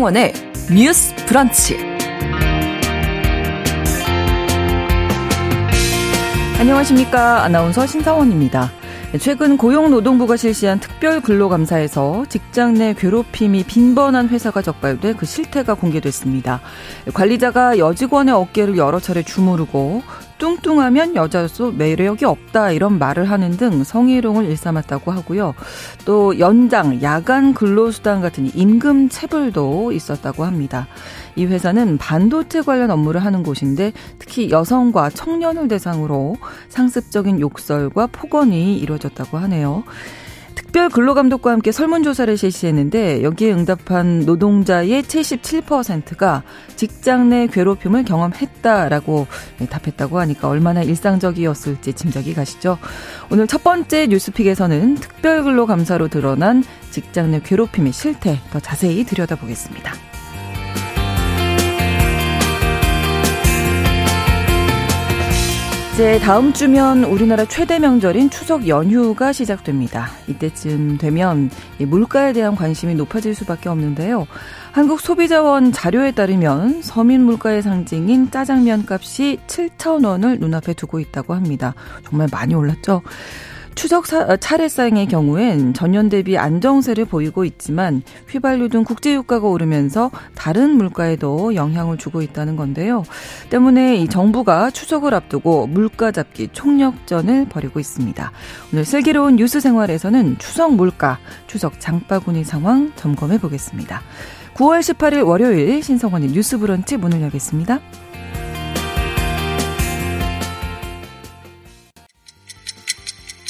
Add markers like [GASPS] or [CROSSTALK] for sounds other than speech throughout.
신성원의 뉴스 브런치. 안녕하십니까. 아나운서 신성원입니다. 최근 고용노동부가 실시한 특별 근로감사에서 직장 내 괴롭힘이 빈번한 회사가 적발돼 그 실태가 공개됐습니다. 관리자가 여직원의 어깨를 여러 차례 주무르고 뚱뚱하면 여자로서 매력이 없다 이런 말을 하는 등 성희롱을 일삼았다고 하고요. 또 연장, 야간 근로수당 같은 임금 체불도 있었다고 합니다. 이 회사는 반도체 관련 업무를 하는 곳인데 특히 여성과 청년을 대상으로 상습적인 욕설과 폭언이 이루어졌다고 하네요. 특별 근로감독과 함께 설문조사를 실시했는데 여기에 응답한 노동자의 77%가 직장 내 괴롭힘을 경험했다라고 답했다고 하니까 얼마나 일상적이었을지 짐작이 가시죠. 오늘 첫 번째 뉴스픽에서는 특별 근로감사로 드러난 직장 내 괴롭힘의 실태 더 자세히 들여다보겠습니다. 이제 다음 주면 우리나라 최대 명절인 추석 연휴가 시작됩니다. 이때쯤 되면 물가에 대한 관심이 높아질 수밖에 없는데요. 한국 소비자원 자료에 따르면 서민 물가의 상징인 짜장면 값이 7,000원을 눈앞에 두고 있다고 합니다. 정말 많이 올랐죠? 추석 사, 차례상의 경우엔 전년 대비 안정세를 보이고 있지만 휘발유 등 국제 유가가 오르면서 다른 물가에도 영향을 주고 있다는 건데요. 때문에 이 정부가 추석을 앞두고 물가 잡기 총력전을 벌이고 있습니다. 오늘 슬기로운 뉴스 생활에서는 추석 물가, 추석 장바구니 상황 점검해 보겠습니다. 9월 18일 월요일 신성원의 뉴스 브런치 문을 열겠습니다.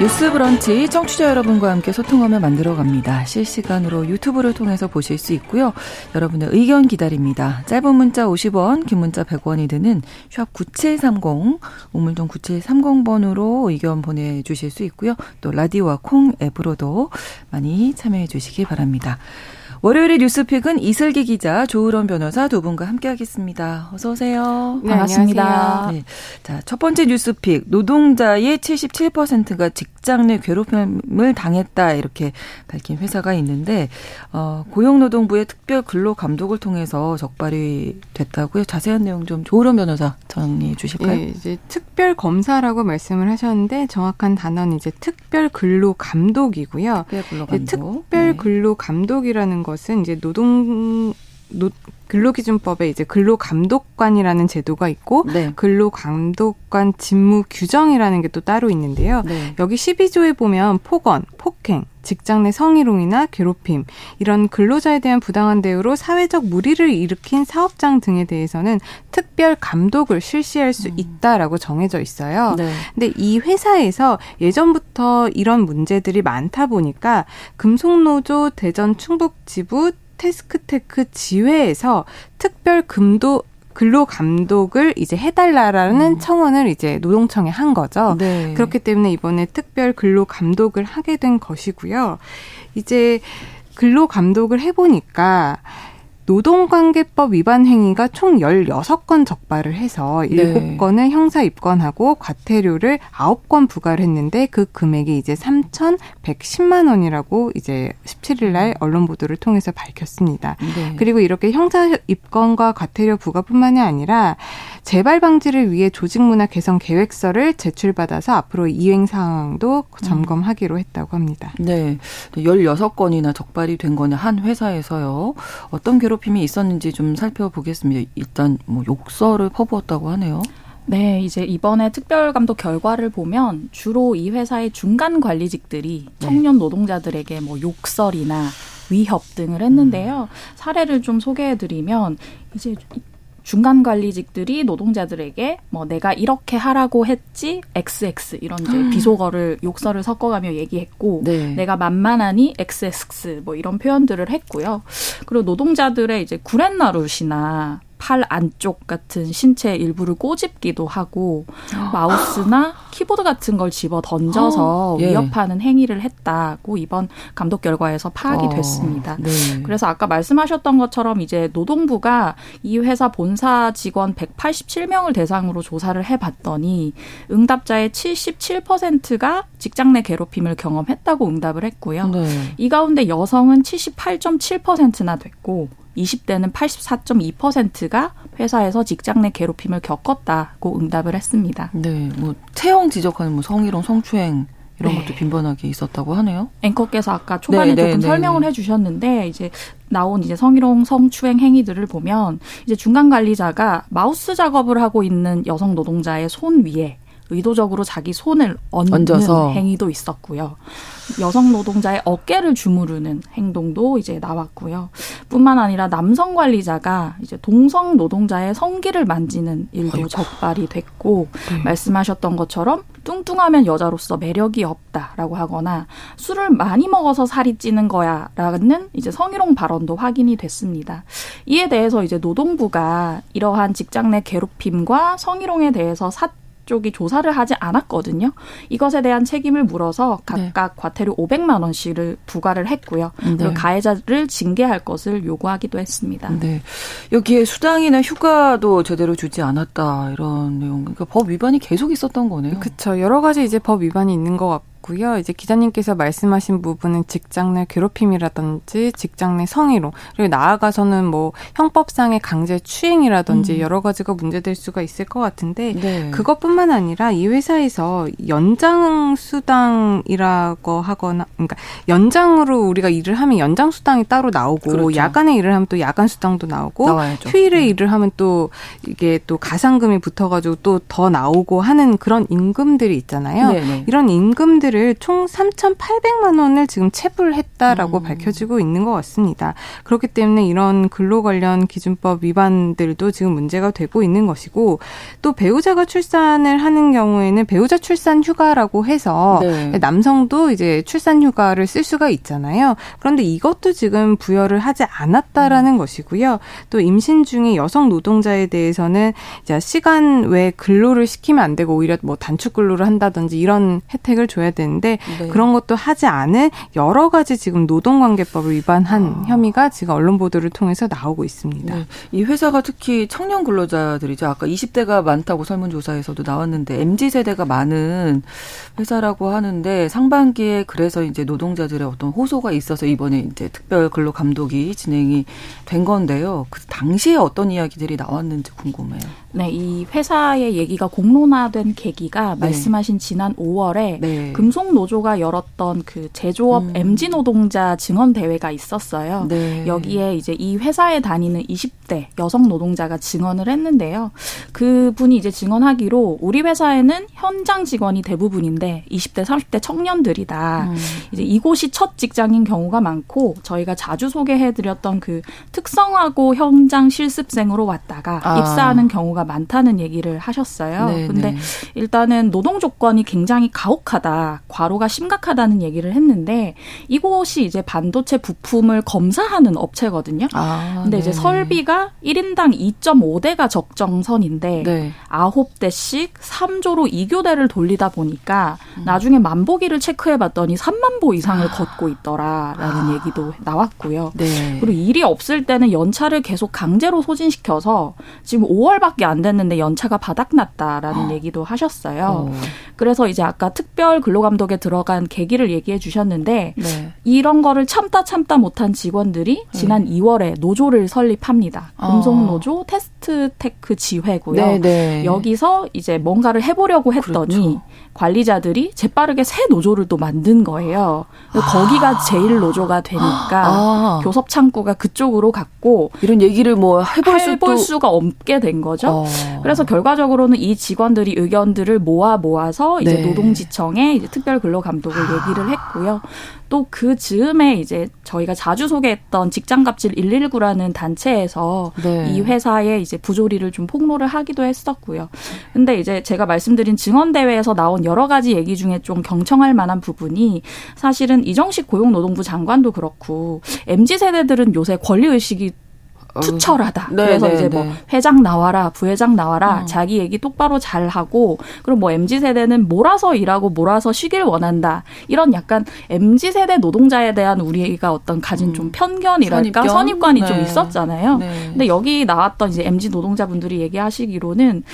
뉴스 브런치 청취자 여러분과 함께 소통하며 만들어 갑니다. 실시간으로 유튜브를 통해서 보실 수 있고요. 여러분의 의견 기다립니다. 짧은 문자 50원, 긴 문자 100원이 드는 샵 9730, 우물정 9730번으로 의견 보내주실 수 있고요. 또 라디오와 콩 앱으로도 많이 참여해 주시기 바랍니다. 월요일의 뉴스픽은 이슬기 기자, 조으론 변호사 두 분과 함께하겠습니다. 어서 오세요. 네, 반갑습니다. 네. 자, 첫 번째 뉴스픽 노동자의 77%가 직장 내 괴롭힘을 당했다 이렇게 밝힌 회사가 있는데 어, 고용노동부의 특별 근로 감독을 통해서 적발이 됐다고요. 자세한 내용 좀 조으론 변호사 정리해 주실까요? 네, 이제 특별 검사라고 말씀을 하셨는데 정확한 단어는 이제 특별 근로 감독이고요. 특별 근로 감독. 특별 근로 감독이라는 것은 이제 노동 노, 근로기준법에 이제 근로감독관이라는 제도가 있고 네. 근로감독관 직무 규정이라는 게 또 따로 있는데요. 네. 여기 12조에 보면 폭언, 폭행, 직장 내 성희롱이나 괴롭힘 이런 근로자에 대한 부당한 대우로 사회적 무리를 일으킨 사업장 등에 대해서는 특별 감독을 실시할 수 음. 있다라고 정해져 있어요. 네. 근데 이 회사에서 예전부터 이런 문제들이 많다 보니까 금속노조 대전 충북 지부 테스크테크 지회에서 특별 금도 근로 감독을 이제 해달라라는 음. 청원을 이제 노동청에 한 거죠. 네. 그렇기 때문에 이번에 특별 근로 감독을 하게 된 것이고요. 이제 근로 감독을 해보니까 노동관계법 위반 행위가 총 16건 적발을 해서 네. 7건을 형사 입건하고 과태료를 9건 부과를 했는데 그 금액이 이제 3,110만 원이라고 이제 17일 날 언론 보도를 통해서 밝혔습니다. 네. 그리고 이렇게 형사 입건과 과태료 부과뿐만이 아니라 재발 방지를 위해 조직 문화 개선 계획서를 제출받아서 앞으로 이행 상황도 점검하기로 했다고 합니다. 네. 16건이나 적발이 된 거는 한 회사에서요. 어떤 괴롭 괴롭힘이 있었는지 좀 살펴보겠습니다. 일단 뭐 욕설을 퍼부었다고 하네요. 네, 이제 이번에 특별 감독 결과를 보면 주로 이 회사의 중간 관리직들이 네. 청년 노동자들에게 뭐 욕설이나 위협 등을 했는데요. 음. 사례를 좀 소개해 드리면 이제 중간 관리직들이 노동자들에게 뭐 내가 이렇게 하라고 했지 XX 이런 이제 음. 비속어를 욕설을 섞어가며 얘기했고 네. 내가 만만하니 XX 뭐 이런 표현들을 했고요. 그리고 노동자들의 이제 구렛나룻이나 팔 안쪽 같은 신체 일부를 꼬집기도 하고 마우스나 키보드 같은 걸 집어 던져서 어, 예. 위협하는 행위를 했다고 이번 감독 결과에서 파악이 어, 됐습니다. 네. 그래서 아까 말씀하셨던 것처럼 이제 노동부가 이 회사 본사 직원 187명을 대상으로 조사를 해봤더니 응답자의 77%가 직장 내 괴롭힘을 경험했다고 응답을 했고요. 네. 이 가운데 여성은 78.7%나 됐고 20대는 84.2%가 회사에서 직장 내 괴롭힘을 겪었다고 응답을 했습니다. 네, 뭐 태형 지적하는 뭐 성희롱, 성추행 이런 네. 것도 빈번하게 있었다고 하네요. 앵커께서 아까 초반에 네, 네 조금 네, 설명을 해주셨는데 이제 나온 이제 성희롱, 성추행 행위들을 보면 이제 중간 관리자가 마우스 작업을 하고 있는 여성 노동자의 손 위에 의도적으로 자기 손을 얹는 얹어서. 행위도 있었고요. 여성 노동자의 어깨를 주무르는 행동도 이제 나왔고요. 뿐만 아니라 남성 관리자가 이제 동성 노동자의 성기를 만지는 일도 어이구. 적발이 됐고 네. 말씀하셨던 것처럼 뚱뚱하면 여자로서 매력이 없다라고 하거나 술을 많이 먹어서 살이 찌는 거야라는 이제 성희롱 발언도 확인이 됐습니다. 이에 대해서 이제 노동부가 이러한 직장 내 괴롭힘과 성희롱에 대해서 사 쪽이 조사를 하지 않았거든요. 이것에 대한 책임을 물어서 각각 네. 과태료 500만 원씩을 부과를 했고요. 네. 그리고 가해자를 징계할 것을 요구하기도 했습니다. 네. 여기에 수당이나 휴가도 제대로 주지 않았다 이런 내용. 그러니까 법 위반이 계속 있었던 거네요. 그렇죠. 여러 가지 이제 법 위반이 있는 것 같고 있고요. 이제 기자님께서 말씀하신 부분은 직장 내 괴롭힘이라든지 직장 내 성희롱 그리고 나아가서는 뭐 형법상의 강제 추행이라든지 음. 여러 가지가 문제될 수가 있을 것 같은데 네. 그것뿐만 아니라 이 회사에서 연장 수당이라고 하거나 그러니까 연장으로 우리가 일을 하면 연장 수당이 따로 나오고 그렇죠. 야간에 일을 하면 또 야간 수당도 나오고 나와야죠. 휴일에 네. 일을 하면 또 이게 또 가상금이 붙어가지고 또 더 나오고 하는 그런 임금들이 있잖아요. 네네. 네. 이런 임금들을 회사를 총 3,800만 원을 지금 체불했다라고 음. 밝혀지고 있는 것 같습니다. 그렇기 때문에 이런 근로 관련 기준법 위반들도 지금 문제가 되고 있는 것이고 또 배우자가 출산을 하는 경우에는 배우자 출산 휴가라고 해서 네. 남성도 이제 출산 휴가를 쓸 수가 있잖아요. 그런데 이것도 지금 부여를 하지 않았다라는 음. 것이고요. 또 임신 중에 여성 노동자에 대해서는 이제 시간 외 근로를 시키면 안 되고 오히려 뭐 단축 근로를 한다든지 이런 혜택을 줘야 되는 되는데 네. 그런 것도 하지 않은 여러 가지 지금 노동관계법을 위반한 아. 혐의가 지금 언론 보도를 통해서 나오고 있습니다. 네. 이 회사가 특히 청년 근로자들이죠. 아까 20대가 많다고 설문조사에서도 나왔는데 MZ 세대가 많은 회사라고 하는데 상반기에 그래서 이제 노동자들의 어떤 호소가 있어서 이번에 이제 특별 근로 감독이 진행이 된 건데요. 그 당시에 어떤 이야기들이 나왔는지 궁금해요. 네, 이 회사의 얘기가 공론화된 계기가 네. 말씀하신 지난 5월에 네. 금속 노조가 열었던 그 제조업 음. MG 노동자 증언 대회가 있었어요. 네. 여기에 이제 이 회사에 다니는 20대 여성 노동자가 증언을 했는데요. 그 분이 이제 증언하기로 우리 회사에는 현장 직원이 대부분인데 20대, 30대 청년들이다. 음. 이제 이곳이 첫 직장인 경우가 많고 저희가 자주 소개해 드렸던 그 특성화고 현장 실습생으로 왔다가 아. 입사하는 경우가 경우가 많다는 얘기를 하셨어요. 네, 근데 네. 일단은 노동 조건이 굉장히 가혹하다, 과로가 심각하다는 얘기를 했는데 이곳이 이제 반도체 부품을 검사하는 업체거든요. 아, 근데 네. 이제 설비가 1인당 2.5대가 적정선인데 네. 9대씩 3조로 2교대를 돌리다 보니까 음. 나중에 만보기를 체크해 봤더니 3만 보 이상을 아. 걷고 있더라라는 아. 얘기도 나왔고요. 네. 그리고 일이 없을 때는 연차를 계속 강제로 소진시켜서 지금 5월밖에 안 됐는데 연차가 바닥났다라는 어. 얘기도 하셨어요. 어. 그래서 이제 아까 특별 근로 감독에 들어간 계기를 얘기해 주셨는데 네. 이런 거를 참다 참다 못한 직원들이 지난 네. 2월에 노조를 설립합니다. 금속 노조 어. 테스트 테크 지회고요. 네, 네, 여기서 이제 뭔가를 해보려고 했더니 그렇죠. 관리자들이 재빠르게 새 노조를 또 만든 거예요. 아. 거기가 제1노조가 되니까 아. 교섭 창구가 그쪽으로 갔고 이런 얘기를 뭐 해볼, 해볼 수가 없게 된 거죠. 어. 그래서 결과적으로는 이 직원들이 의견들을 모아 모아서 이제 네. 노동지청에 이제 특별 근로 감독을 아. 얘기를 했고요. 또 그 즈음에 이제 저희가 자주 소개했던 직장갑질 119라는 단체에서 네. 이 회사의 이제 부조리를 좀 폭로를 하기도 했었고요. 근데 이제 제가 말씀드린 증언 대회에서 나온 여러 가지 얘기 중에 좀 경청할 만한 부분이 사실은 이정식 고용노동부 장관도 그렇고 mz 세대들은 요새 권리 의식이 투철하다. 네, 그래서 네, 이제 뭐 네. 회장 나와라, 부회장 나와라, 어. 자기 얘기 똑바로 잘 하고 그리고 뭐 mz 세대는 몰아서 일하고 몰아서 쉬길 원한다. 이런 약간 mz 세대 노동자에 대한 우리가 어떤 가진 좀 음. 편견이랄까 선입견? 선입관이 네. 좀 있었잖아요. 네. 근데 여기 나왔던 이제 mz 노동자분들이 얘기하시기로는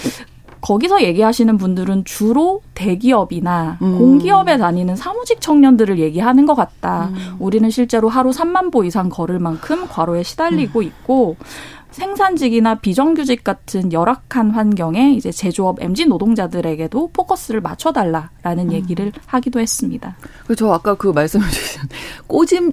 거기서 얘기하시는 분들은 주로 대기업이나 음. 공기업에 다니는 사무직 청년들을 얘기하는 것 같다. 음. 우리는 실제로 하루 3만 보 이상 걸을 만큼 과로에 시달리고 음. 있고 생산직이나 비정규직 같은 열악한 환경에 이제 제조업 MZ 노동자들에게도 포커스를 맞춰달라라는 음. 얘기를 하기도 했습니다. 그저 아까 그 말씀해 주신 꼬집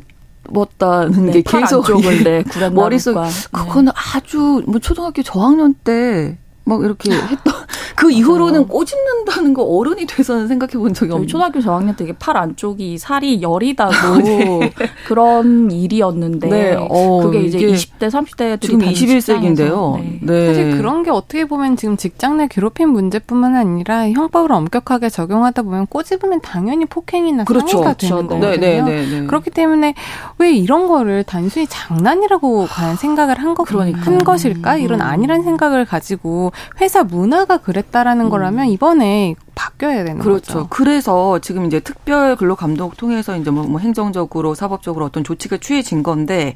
었다는 네, 게 계속 네, [LAUGHS] 머릿속 그거는 네. 아주 뭐 초등학교 저학년 때 막 이렇게 [LAUGHS] 했던 그 이후로는 꼬집는다는 거 어른이 돼서는 생각해 본 적이 없는 초등학교 저학년 때 이게 팔 안쪽이 살이 여리다고 아, 네. [LAUGHS] 그런 일이었는데 네. 어, 그게 이제 20대 30대 지금 21세기인데요. 네. 네. 사실 그런 게 어떻게 보면 지금 직장 내 괴롭힘 문제뿐만 아니라 형법을 엄격하게 적용하다 보면 꼬집으면 당연히 폭행이나 그렇죠. 상해가 되는 그렇죠. 네, 네, 거거든요. 네, 그렇기 때문에 왜 이런 거를 단순히 장난이라고 과연 생각을 한, 거, 그러니까. 한 것일까? 이런 음. 아니란 생각을 가지고 회사 문화가 그랬다라는 음. 거라면 이번에 바뀌어야 되는 그렇죠. 거죠. 그래서 지금 이제 특별 근로 감독 통해서 이제 뭐, 뭐 행정적으로 사법적으로 어떤 조치가 취해진 건데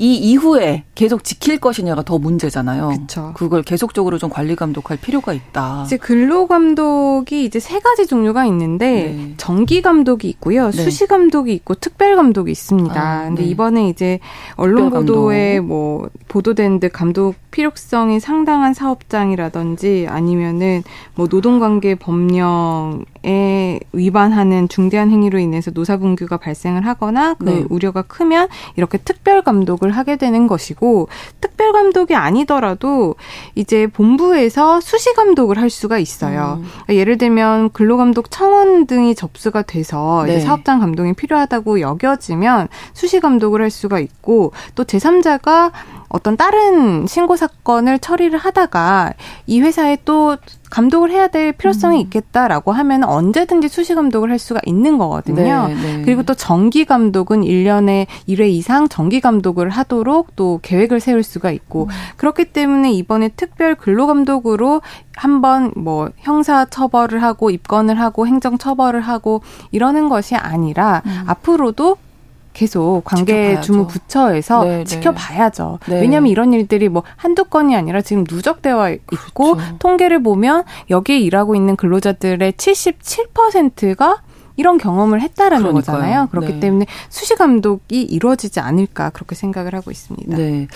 이 이후에 계속 지킬 것이냐가 더 문제잖아요. 그렇죠. 그걸 계속적으로 좀 관리 감독할 필요가 있다. 이제 근로 감독이 이제 세 가지 종류가 있는데 네. 정기 감독이 있고요, 네. 수시 감독이 있고 특별 감독이 있습니다. 아, 근데 네. 이번에 이제 언론 보도에 뭐 보도된 듯 감독 필요성이 상당한 사업장이라든지 아니면은 뭐 노동관계 법령 에 위반하는 중대한 행위로 인해서 노사분규가 발생을 하거나 그 네. 우려가 크면 이렇게 특별 감독을 하게 되는 것이고 특별 감독이 아니더라도 이제 본부에서 수시 감독을 할 수가 있어요. 음. 그러니까 예를 들면 근로감독 청원 등이 접수가 돼서 네. 이제 사업장 감독이 필요하다고 여겨지면 수시 감독을 할 수가 있고 또 제3자가 어떤 다른 신고 사건을 처리를 하다가 이 회사에 또 감독을 해야 될 필요성이 음. 있겠다라고 하면 언제든지 수시 감독을 할 수가 있는 거거든요. 네, 네. 그리고 또 정기 감독은 1년에 1회 이상 정기 감독을 하도록 또 계획을 세울 수가 있고 음. 그렇기 때문에 이번에 특별 근로 감독으로 한번 뭐 형사 처벌을 하고 입건을 하고 행정 처벌을 하고 이러는 것이 아니라 음. 앞으로도 계속 관계 주무 부처에서 네, 네, 지켜봐야죠. 네. 왜냐하면 이런 일들이 뭐 한두 건이 아니라 지금 누적되어 있고 그렇죠. 통계를 보면 여기에 일하고 있는 근로자들의 77%가 이런 경험을 했다라는 그러니까요. 거잖아요. 그렇기 네. 때문에 수시 감독이 이루어지지 않을까 그렇게 생각을 하고 있습니다. 네.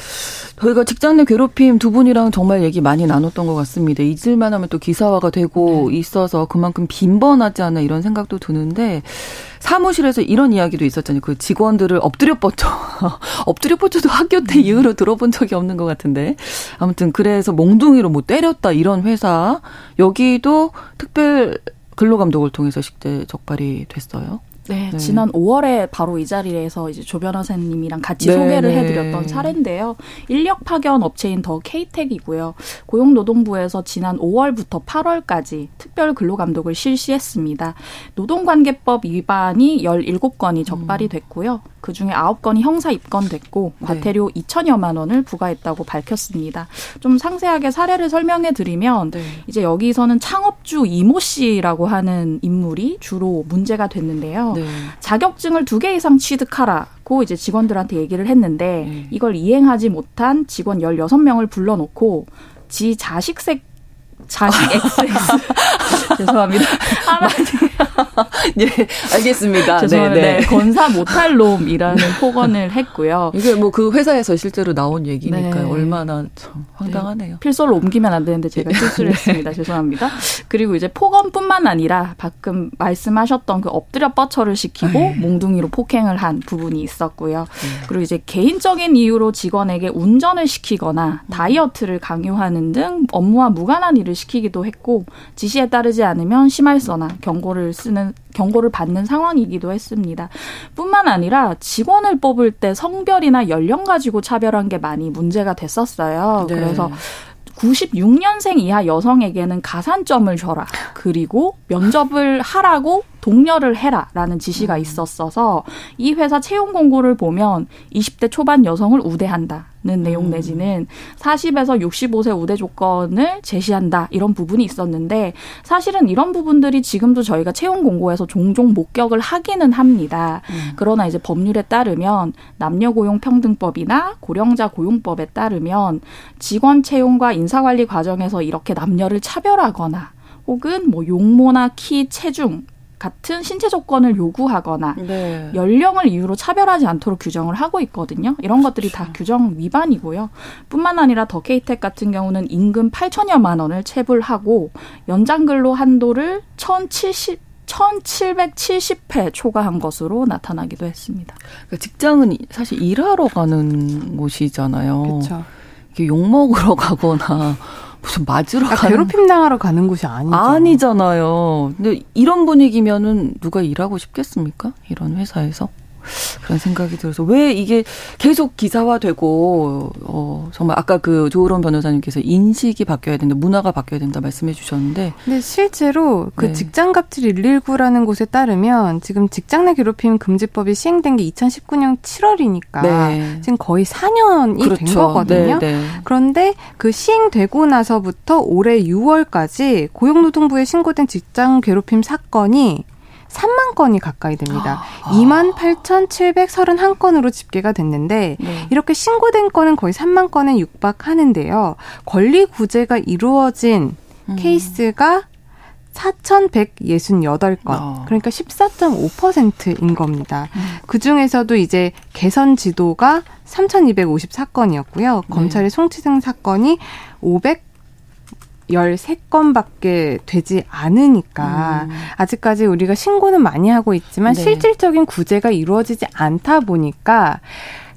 저희가 직장 내 괴롭힘 두 분이랑 정말 얘기 많이 나눴던 것 같습니다. 잊을만 하면 또 기사화가 되고 네. 있어서 그만큼 빈번하지 않나 이런 생각도 드는데 사무실에서 이런 이야기도 있었잖아요. 그 직원들을 엎드려 뻗쳐. [LAUGHS] 엎드려 뻗쳐도 학교 때 음. 이후로 들어본 적이 없는 것 같은데. 아무튼 그래서 몽둥이로 뭐 때렸다 이런 회사. 여기도 특별 근로감독을 통해서 식대 적발이 됐어요. 네, 네, 지난 5월에 바로 이 자리에서 이제 조 변호사님이랑 같이 네, 소개를 네. 해드렸던 사례인데요. 인력 파견 업체인 더 케이텍이고요. 고용노동부에서 지난 5월부터 8월까지 특별 근로감독을 실시했습니다. 노동관계법 위반이 17건이 적발이 음. 됐고요. 그 중에 9건이 형사 입건됐고 네. 과태료 네. 2천여만 원을 부과했다고 밝혔습니다. 좀 상세하게 사례를 설명해 드리면 네. 이제 여기서는 창업주 이모 씨라고 하는 인물이 주로 문제가 됐는데요. 네. 자격증을 두 개 이상 취득하라고 이제 직원들한테 얘기를 했는데 네. 이걸 이행하지 못한 직원 16명을 불러놓고 지 자식색 자식 XX [LAUGHS] 죄송합니다. 예, [LAUGHS] 알겠습니다. 죄송합니다. 네, 네. 건사 못할 놈이라는 폭언을 했고요. 이게 뭐 그 회사에서 실제로 나온 얘기니까 네. 얼마나 참 황당하네요. 네. 필설로 옮기면 안 되는데 제가 네. 실수를 했습니다. [LAUGHS] 죄송합니다. 그리고 이제 폭언뿐만 아니라 방금 말씀하셨던 그 엎드려 뻗쳐를 시키고. 네. 몽둥이로 폭행을 한 부분이 있었고요. 그리고 이제 개인적인 이유로 직원에게 운전을 시키거나 음. 다이어트를 강요하는 등 업무와 무관한 일을 시키기도 했고 지시에 따르지 않으면 심할서나 경고를 쓰는 경고를 받는 상황이기도 했습니다. 뿐만 아니라 직원을 뽑을 때 성별이나 연령 가지고 차별한 게 많이 문제가 됐었어요. 네. 그래서 96년생 이하 여성에게는 가산점을 줘라. 그리고 면접을 하라고 동료를 해라라는 지시가 음. 있었어서 이 회사 채용 공고를 보면 20대 초반 여성을 우대한다. 는 내용 음. 내지는 40에서 65세 우대 조건을 제시한다 이런 부분이 있었는데 사실은 이런 부분들이 지금도 저희가 채용 공고에서 종종 목격을 하기는 합니다. 음. 그러나 이제 법률에 따르면 남녀 고용 평등법이나 고령자 고용법에 따르면 직원 채용과 인사 관리 과정에서 이렇게 남녀를 차별하거나 혹은 뭐 용모나 키, 체중 같은 신체 조건을 요구하거나 네. 연령을 이유로 차별하지 않도록 규정을 하고 있거든요. 이런 것들이 그렇죠. 다 규정 위반이고요. 뿐만 아니라 더 케이텍 같은 경우는 임금 8천여만 원을 체불하고 연장 근로 한도를 1,070 1770회 초과한 것으로 나타나기도 했습니다. 그러니까 직장은 사실 일하러 가는 곳이잖아요. 그렇죠. 이게 욕 먹으러 가거나 무슨 맞으러 그러니까 가는 괴롭힘 당하러 가는 곳이 아니죠. 아니잖아요. 근데 이런 분위기면은 누가 일하고 싶겠습니까? 이런 회사에서? 그런 생각이 들어서 왜 이게 계속 기사화되고 어 정말 아까 그 조으론 변호사님께서 인식이 바뀌어야 된다, 문화가 바뀌어야 된다 말씀해 주셨는데 근데 실제로 그 네. 직장 갑질 119라는 곳에 따르면 지금 직장 내 괴롭힘 금지법이 시행된 게 2019년 7월이니까 네. 지금 거의 4년이 그렇죠. 된 거거든요. 네, 네, 그런데 그 시행되고 나서부터 올해 6월까지 고용노동부에 신고된 직장 괴롭힘 사건이 3만 건이 가까이 됩니다. 아. 2만 8,731건으로 집계가 됐는데 네. 이렇게 신고된 건은 거의 3만 건에 육박하는데요. 권리 구제가 이루어진 음. 케이스가 4,168건. 어. 그러니까 14.5%인 겁니다. 음. 그 중에서도 이제 개선 지도가 3,254건이었고요. 네. 검찰의 송치등 사건이 500 13건밖에 되지 않으니까 음. 아직까지 우리가 신고는 많이 하고 있지만 네. 실질적인 구제가 이루어지지 않다 보니까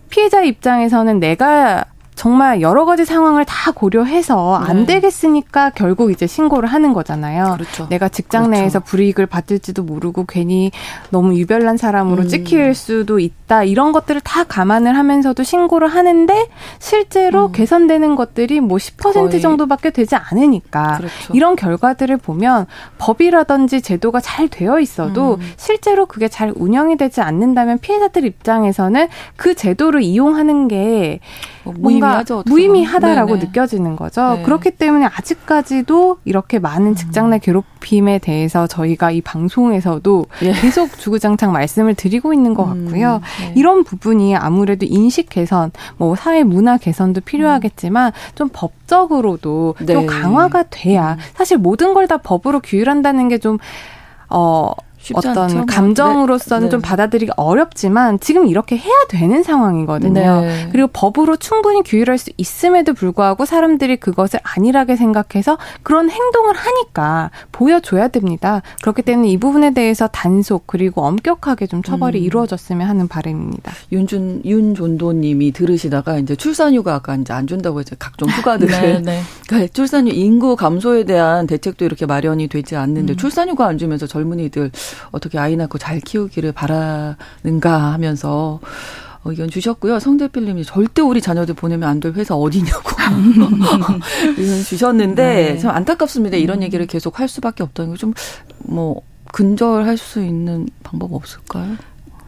피해자 입장에서는 내가 정말 여러 가지 상황을 다 고려해서 안 네. 되겠으니까 결국 이제 신고를 하는 거잖아요. 그렇죠. 내가 직장 그렇죠. 내에서 불이익을 받을지도 모르고 괜히 너무 유별난 사람으로 음. 찍힐 수도 있다. 이런 것들을 다 감안을 하면서도 신고를 하는데 실제로 음. 개선되는 것들이 뭐 10% 정도밖에 되지 않으니까 그렇죠. 이런 결과들을 보면 법이라든지 제도가 잘 되어 있어도 음. 실제로 그게 잘 운영이 되지 않는다면 피해자들 입장에서는 그 제도를 이용하는 게 뭐 무의미하죠. 무의미하다라고 네네. 느껴지는 거죠. 네. 그렇기 때문에 아직까지도 이렇게 많은 직장 내 괴롭힘에 대해서 저희가 이 방송에서도 예. 계속 주구장창 말씀을 드리고 있는 것 음, 같고요. 음, 네. 이런 부분이 아무래도 인식 개선, 뭐 사회 문화 개선도 필요하겠지만 좀 법적으로도 네. 좀 강화가 돼야 음. 사실 모든 걸 다 법으로 규율한다는 게좀 어, 어떤 않죠? 감정으로서는 네. 좀 받아들이기 어렵지만 지금 이렇게 해야 되는 상황이거든요. 네. 그리고 법으로 충분히 규율할 수 있음에도 불구하고 사람들이 그것을 안일하게 생각해서 그런 행동을 하니까 보여줘야 됩니다. 그렇기 때문에 이 부분에 대해서 단속 그리고 엄격하게 좀 처벌이 음. 이루어졌으면 하는 바람입니다. 윤준 윤존도님이 들으시다가 이제 출산휴가 아까 이제 안 준다고 이제 각종 휴가들을 네, 네. [LAUGHS] 그러니까 출산휴 인구 감소에 대한 대책도 이렇게 마련이 되지 않는데 음. 출산휴가 안 주면서 젊은이들 어떻게 아이 낳고 잘 키우기를 바라는가 하면서 의견 주셨고요. 성대필님이 절대 우리 자녀들 보내면 안 될 회사 어디냐고 [LAUGHS] 의견 주셨는데 네. 참 안타깝습니다. 이런 음. 얘기를 계속 할 수밖에 없다는 게 좀 뭐 근절할 수 있는 방법 없을까요?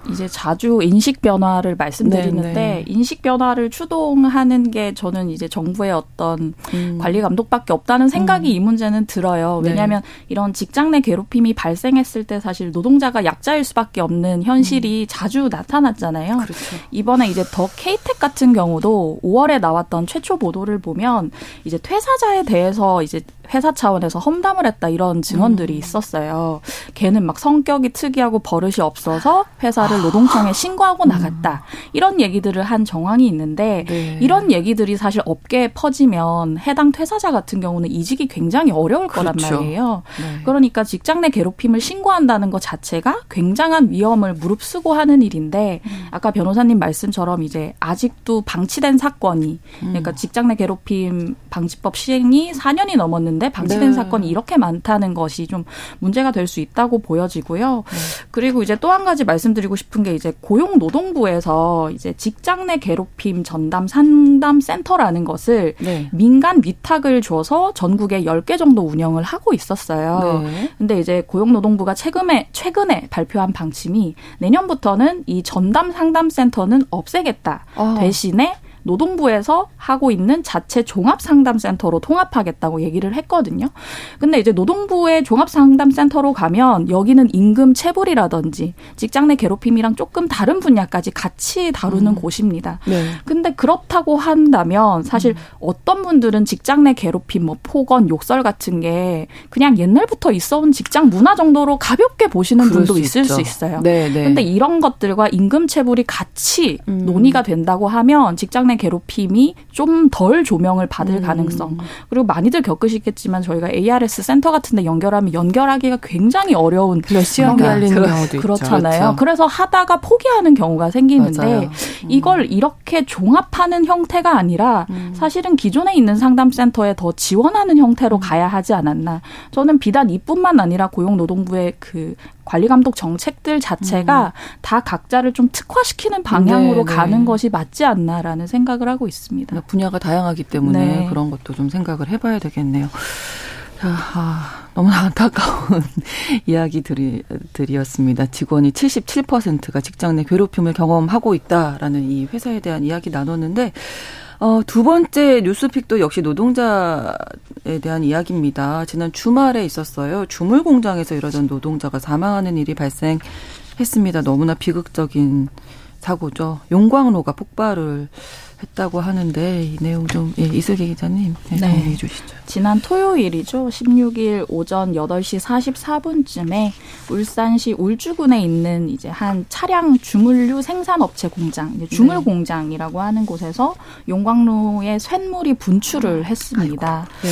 이제 자주 인식 변화를 말씀드리는데 네네. 네. 인식 변화를 추동하는 게 저는 이제 정부의 어떤 음. 관리 감독밖에 없다는 생각이 음. 이 문제는 들어요. 네. 왜냐하면 네. 이런 직장 내 괴롭힘이 발생했을 때 사실 노동자가 약자일 수밖에 없는 현실이 음. 자주 나타났잖아요. 그렇죠. 이번에 이제 더 케이텍 같은 경우도 5월에 나왔던 최초 보도를 보면 이제 퇴사자에 대해서 이제 회사 차원에서 험담을 했다 이런 증언들이 음. 있었어요. 걔는 막 성격이 특이하고 버릇이 없어서 회사를 노동청에 신고하고 음. 나갔다. 이런 얘기들을 한 정황이 있는데 네. 이런 얘기들이 사실 업계에 퍼지면 해당 퇴사자 같은 경우는 이직이 굉장히 어려울 거란 그렇죠. 말이에요. 네. 그러니까 직장 내 괴롭힘을 신고한다는 것 자체가 굉장한 위험을 무릅쓰고 하는 일인데 음. 아까 변호사님 말씀처럼 이제 아직도 방치된 사건이 그러니까 직장 내 괴롭힘 방지법 시행이 4년이 넘었는데 있는데 방치된 네. 사건이 이렇게 많다는 것이 좀 문제가 될 수 있다고 보여지고요. 네. 그리고 이제 또 한 가지 말씀드리고 싶은 게 이제 고용노동부에서 이제 직장 내 괴롭힘 전담 상담 센터라는 것을 네. 민간 위탁을 줘서 전국에 10개 정도 운영을 하고 있었어요. 네. 근데 이제 고용노동부가 최근에 최근에 발표한 방침이 내년부터는 이 전담 상담 센터는 없애겠다. 어. 대신에 노동부에서 하고 있는 자체 종합상담센터로 통합하겠다고 얘기를 했거든요. 근데 이제 노동부의 종합상담센터로 가면 여기는 임금 체불이라든지 직장 내 괴롭힘이랑 조금 다른 분야까지 같이 다루는 음. 곳입니다. 네. 근데 그렇다고 한다면 사실 음. 어떤 분들은 직장 내 괴롭힘, 뭐 폭언, 욕설 같은 게 그냥 옛날부터 있어온 직장 문화 정도로 가볍게 보시는 분도 수 있을 있죠. 수 있어요. 네, 네. 근데 이런 것들과 임금 체불이 같이 음. 논의가 된다고 하면 직장 내 괴롭힘이 좀 덜 조명을 받을 음. 가능성 그리고 많이들 겪으시겠지만 저희가 ARS 센터 같은데 연결하면 연결하기가 굉장히 어려운 몇 시간 걸리는 그, 경우도 그렇잖아요. 있죠. 그렇죠. 그래서 하다가 포기하는 경우가 생기는데 음. 이걸 이렇게 종합하는 형태가 아니라 음. 사실은 기존에 있는 상담센터에 더 지원하는 형태로 음. 가야 하지 않았나. 저는 비단 이뿐만 아니라 고용노동부의 그 관리 감독 정책들 자체가 음. 다 각자를 좀 특화시키는 방향으로 네, 네. 가는 것이 맞지 않나라는 생각을 하고 있습니다. 그러니까 분야가 다양하기 때문에 네. 그런 것도 좀 생각을 해봐야 되겠네요. 아, 너무 안타까운 [LAUGHS] 이야기들이었습니다. 직원이 77%가 직장 내 괴롭힘을 경험하고 있다라는 이 회사에 대한 이야기 나눴는데 어, 두 번째 뉴스픽도 역시 노동자에 대한 이야기입니다. 지난 주말에 있었어요. 주물 공장에서 일하던 노동자가 사망하는 일이 발생했습니다. 너무나 비극적인 사고죠. 용광로가 폭발을 했다고 하는데 이 내용 좀 예, 이슬기 기자님 네, 네. 정리해 주시죠. 지난 토요일이죠. 16일 오전 8시 44분쯤에 울산시 울주군에 있는 이제 한 차량 주물류 생산업체 공장, 주물 네. 공장이라고 하는 곳에서 용광로에 쇳물이 분출을 했습니다. 네.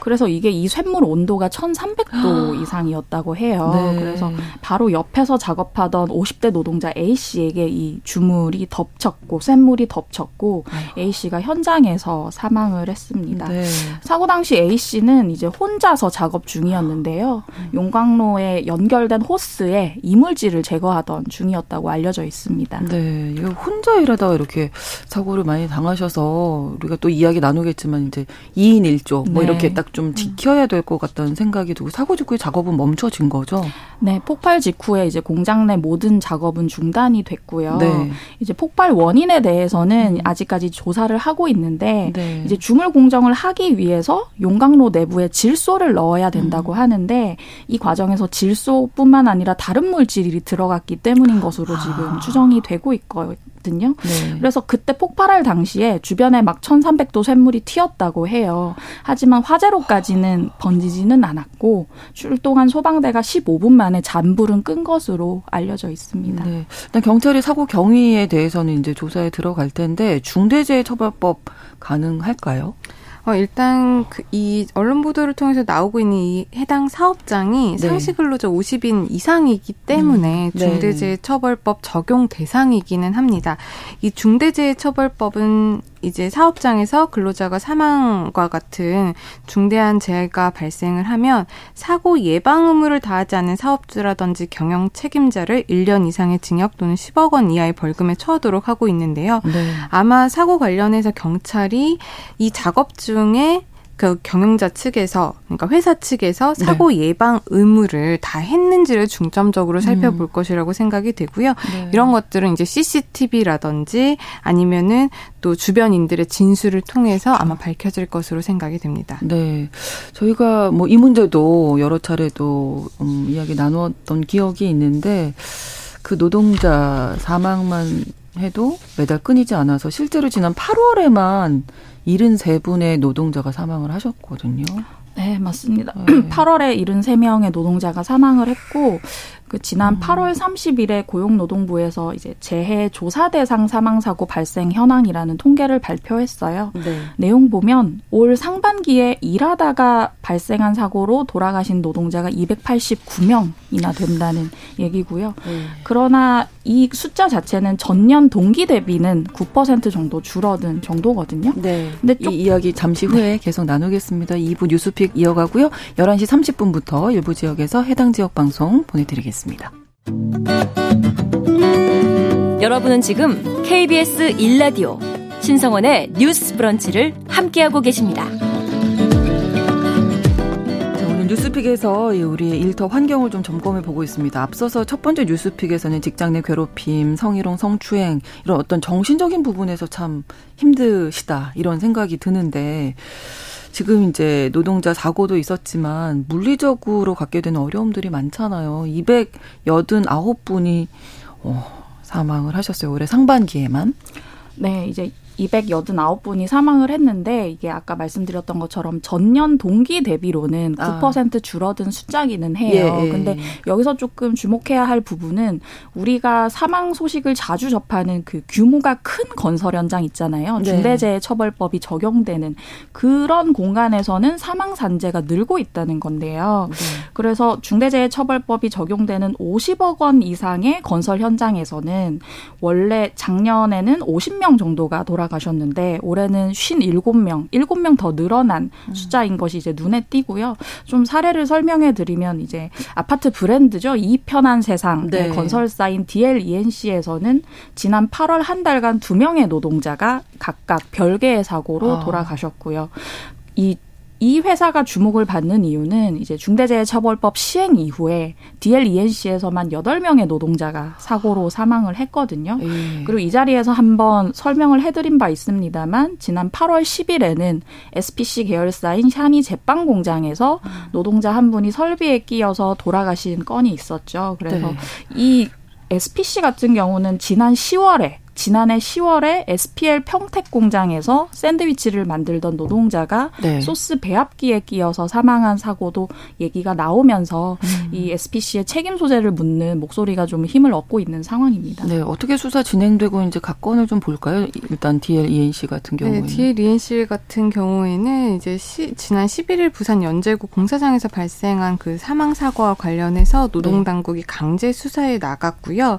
그래서 이게 이 쇳물 온도가 1,300도 아. 이상이었다고 해요. 네. 그래서 바로 옆에서 작업하던 50대 노동자 A 씨에게 이 주물이 덮쳤고 쇳물이 덮쳤고 A 씨가 현장에서 사망을 했습니다. 네. 사고 당시 A 씨는 이제 혼자서 작업 중이었는데요. 음. 용광로에 연결된 호스에 이물질을 제거하던 중이었다고 알려져 있습니다. 네, 이거 혼자 일하다가 이렇게 사고를 많이 당하셔서 우리가 또 이야기 나누겠지만 이제 2인 1조 뭐 네. 이렇게 딱좀 지켜야 될 것 같다는 생각이 들고 사고 직후에 작업은 멈춰진 거죠? 네, 폭발 직후에 이제 공장 내 모든 작업은 중단이 됐고요. 네. 이제 폭발 원인에 대해서는 음. 아직까지 조사를 하고 있는데 네. 이제 주물 공정을 하기 위해서 용광로 내부에 질소를 넣어야 된다고 음. 하는데 이 과정에서 질소뿐만 아니라 다른 물질이 들어갔기 때문인 것으로 지금 아. 추정이 되고 있고 있거든요. 네. 그래서 그때 폭발할 당시에 주변에 막 1300도 쇳물이 튀었다고 해요. 하지만 화재로까지는 번지지는 않았고 출동한 소방대가 15분 만에 잔불은 끈 것으로 알려져 있습니다. 네. 일단 경찰이 사고 경위에 대해서는 이제 조사에 들어갈 텐데 중대재해처벌법 가능할까요? 어, 일단 그 이 언론 보도를 통해서 나오고 있는 이 해당 사업장이 네. 상시 근로자 50인 이상이기 때문에 음, 네. 중대재해처벌법 적용 대상이기는 합니다. 이 중대재해처벌법은 이제 사업장에서 근로자가 사망과 같은 중대한 재해가 발생을 하면 사고 예방 의무를 다하지 않은 사업주라든지 경영 책임자를 1년 이상의 징역 또는 10억 원 이하의 벌금에 처하도록 하고 있는데요. 네. 아마 사고 관련해서 경찰이 이 작업 중에 그 경영자 측에서 그러니까 회사 측에서 네. 사고 네. 예방 의무를 다 했는지를 중점적으로 살펴볼 음. 것이라고 생각이 되고요. 네. 이런 것들은 이제 CCTV라든지 아니면은 또 주변인들의 진술을 통해서 아마 밝혀질 것으로 생각이 됩니다. 네. 저희가 뭐 이 문제도 여러 차례도 음, 이야기 나누었던 기억이 있는데 그 노동자 사망만 해도 매달 끊이지 않아서 실제로 지난 8월에만 73분의 노동자가 사망을 하셨거든요. 네, 맞습니다. 네. [CLEARS THROAT] 8월에 73명의 노동자가 사망을 했고 그 지난 음. 8월 30일에 고용노동부에서 이제 재해 조사 대상 사망 사고 발생 현황이라는 통계를 발표했어요. 네. 내용 보면 올 상반기에 일하다가 발생한 사고로 돌아가신 노동자가 289명이나 된다는 얘기고요. 네. 그러나 이 숫자 자체는 전년 동기 대비는 9% 정도 줄어든 정도거든요. 네. 근데 이 이야기 잠시 후에 네. 계속 나누겠습니다. 2부 뉴스픽 이어가고요. 11시 30분부터 일부 지역에서 해당 지역 방송 보내드리겠습니다. 있습니다. 여러분은 지금 KBS 1라디오 신성원의 뉴스 브런치를 함께하고 계십니다. 뉴스픽에서 우리의 일터 환경을 좀 점검해 보고 있습니다. 앞서서 첫 번째 뉴스픽에서는 직장 내 괴롭힘, 성희롱, 성추행 이런 어떤 정신적인 부분에서 참 힘드시다 이런 생각이 드는데 지금 이제 노동자 사고도 있었지만 물리적으로 갖게 되는 어려움들이 많잖아요. 289분이 어, 사망을 하셨어요. 올해 상반기에만. 네, 이제 289분이 사망을 했는데 이게 아까 말씀드렸던 것처럼 전년 동기 대비로는 9% 아. 줄어든 숫자기는 해요. 예, 예. 근데 여기서 조금 주목해야 할 부분은 우리가 사망 소식을 자주 접하는 그 규모가 큰 건설 현장 있잖아요. 네. 중대재해 처벌법이 적용되는 그런 공간에서는 사망 산재가 늘고 있다는 건데요. 네. 그래서 중대재해 처벌법이 적용되는 50억 원 이상의 건설 현장에서는 원래 작년에는 50명 정도가 돌아 가셨는데 올해는 57명, 7명 더 늘어난 음. 숫자인 것이 이제 눈에 띄고요. 좀 사례를 설명해 드리면 이제 아파트 브랜드죠. 이 편한 세상 네. 건설사인 DLENC에서는 지난 8월 한 달간 두 명의 노동자가 각각 별개의 사고로 아. 돌아가셨고요. 이 이 회사가 주목을 받는 이유는 이제 중대재해처벌법 시행 이후에 DLENC에서만 8명의 노동자가 사고로 사망을 했거든요. 예. 그리고 이 자리에서 한번 설명을 해드린 바 있습니다만 지난 8월 10일에는 SPC 계열사인 샤니 제빵 공장에서 음. 노동자 한 분이 설비에 끼어서 돌아가신 건이 있었죠. 그래서 네. 이 SPC 같은 경우는 지난 10월에 지난해 10월에 SPL 평택 공장에서 샌드위치를 만들던 노동자가 네. 소스 배합기에 끼어서 사망한 사고도 얘기가 나오면서 음. 이 SPC의 책임 소재를 묻는 목소리가 좀 힘을 얻고 있는 상황입니다. 네, 어떻게 수사 진행되고 이제 각 건을 좀 볼까요? 일단 DLENC 같은 경우에. 네, DLENC 같은 경우에는 이제 시, 지난 11일 부산 연제구 공사장에서 발생한 그 사망 사고와 관련해서 노동 당국이 네. 강제 수사에 나갔고요.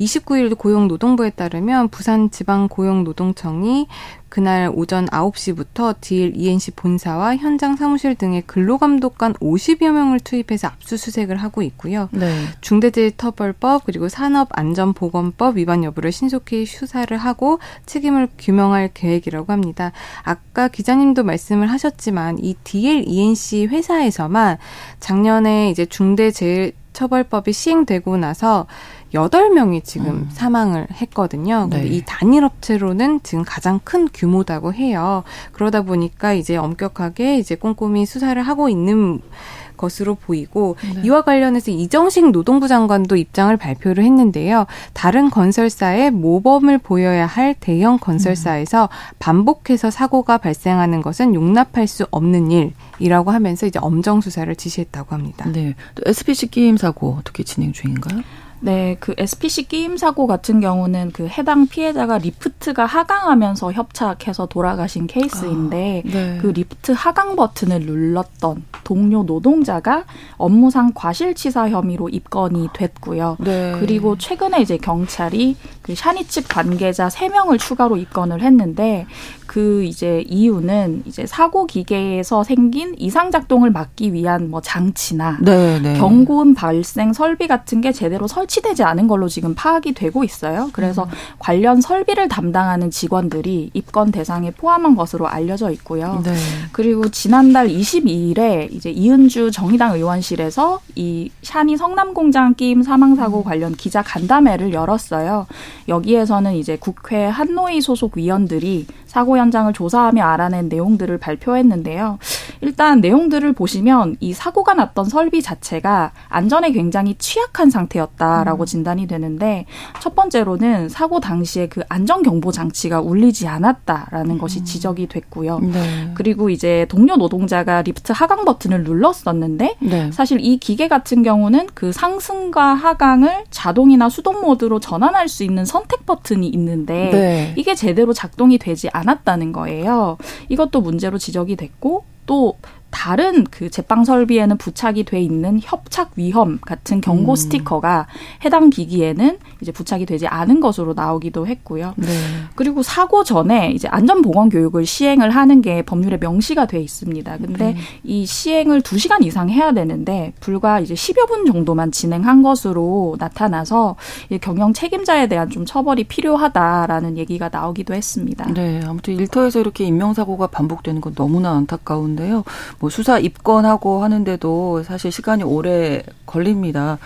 29일 고용노동부에 따르면 왜냐하면 부산지방고용노동청이 그날 오전 9시부터 DL ENC 본사와 현장 사무실 등의 근로감독관 50여 명을 투입해서 압수수색을 하고 있고요. 네. 중대재해처벌법 그리고 산업안전보건법 위반 여부를 신속히 수사를 하고 책임을 규명할 계획이라고 합니다. 아까 기자님도 말씀을 하셨지만 이 DL ENC 회사에서만 작년에 이제 중대재해 처벌법이 시행되고 나서 여덟 명이 지금 음. 사망을 했거든요. 근데 네. 이 단일 업체로는 지금 가장 큰 규모다고 해요. 그러다 보니까 이제 엄격하게 이제 꼼꼼히 수사를 하고 있는 것으로 보이고 네. 이와 관련해서 이정식 노동부 장관도 입장을 발표를 했는데요. 다른 건설사에 모범을 보여야 할 대형 건설사에서 음. 반복해서 사고가 발생하는 것은 용납할 수 없는 일이라고 하면서 이제 엄정 수사를 지시했다고 합니다. 네. 또 SPC 끼임 사고 어떻게 진행 중인가요? 네, 그 SPC 끼임 사고 같은 경우는 그 해당 피해자가 리프트가 하강하면서 협착해서 돌아가신 케이스인데 아, 네. 그 리프트 하강 버튼을 눌렀던 동료 노동자가 업무상 과실치사 혐의로 입건이 됐고요. 네. 그리고 최근에 이제 경찰이 그 샤니 측 관계자 세명을 추가로 입건을 했는데 그 이제 이유는 이제 사고 기계에서 생긴 이상 작동을 막기 위한 뭐 장치나 네, 네. 경고음 발생 설비 같은 게 제대로 설치되지 않은 걸로 지금 파악이 되고 있어요. 그래서 음. 관련 설비를 담당하는 직원들이 입건 대상에 포함한 것으로 알려져 있고요. 네. 그리고 지난달 22일에 이제 이은주 정의당 의원실에서 이 샤니 성남 공장 끼임 사망 사고 음. 관련 기자 간담회를 열었어요. 여기에서는 이제 국회 한노위 소속 위원들이 사고 현장을 조사하며 알아낸 내용들을 발표했는데요. 일단 내용들을 보시면 이 사고가 났던 설비 자체가 안전에 굉장히 취약한 상태였다라고 음. 진단이 되는데 첫 번째로는 사고 당시에 그 안전 경보 장치가 울리지 않았다라는 음. 것이 지적이 됐고요. 네. 그리고 이제 동료 노동자가 리프트 하강 버튼을 눌렀었는데 네. 사실 이 기계 같은 경우는 그 상승과 하강을 자동이나 수동 모드로 전환할 수 있는 선택 버튼이 있는데 네. 이게 제대로 작동이 되지 않 았다는 거예요. 이것도 문제로 지적이 됐고 또 다른 그 제빵 설비에는 부착이 돼 있는 협착 위험 같은 경고 음. 스티커가 해당 기기에는 이제 부착이 되지 않은 것으로 나오기도 했고요. 네. 그리고 사고 전에 이제 안전 보건 교육을 시행을 하는 게 법률에 명시가 돼 있습니다. 근데 네. 이 시행을 두시간 이상 해야 되는데 불과 이제 10여 분 정도만 진행한 것으로 나타나서 경영 책임자에 대한 좀 처벌이 필요하다라는 얘기가 나오기도 했습니다. 네, 아무튼 일터에서 이렇게 인명 사고가 반복되는 건 너무나 안타까운데요. 뭐 수사 입건하고 하는데도 사실 시간이 오래 걸립니다.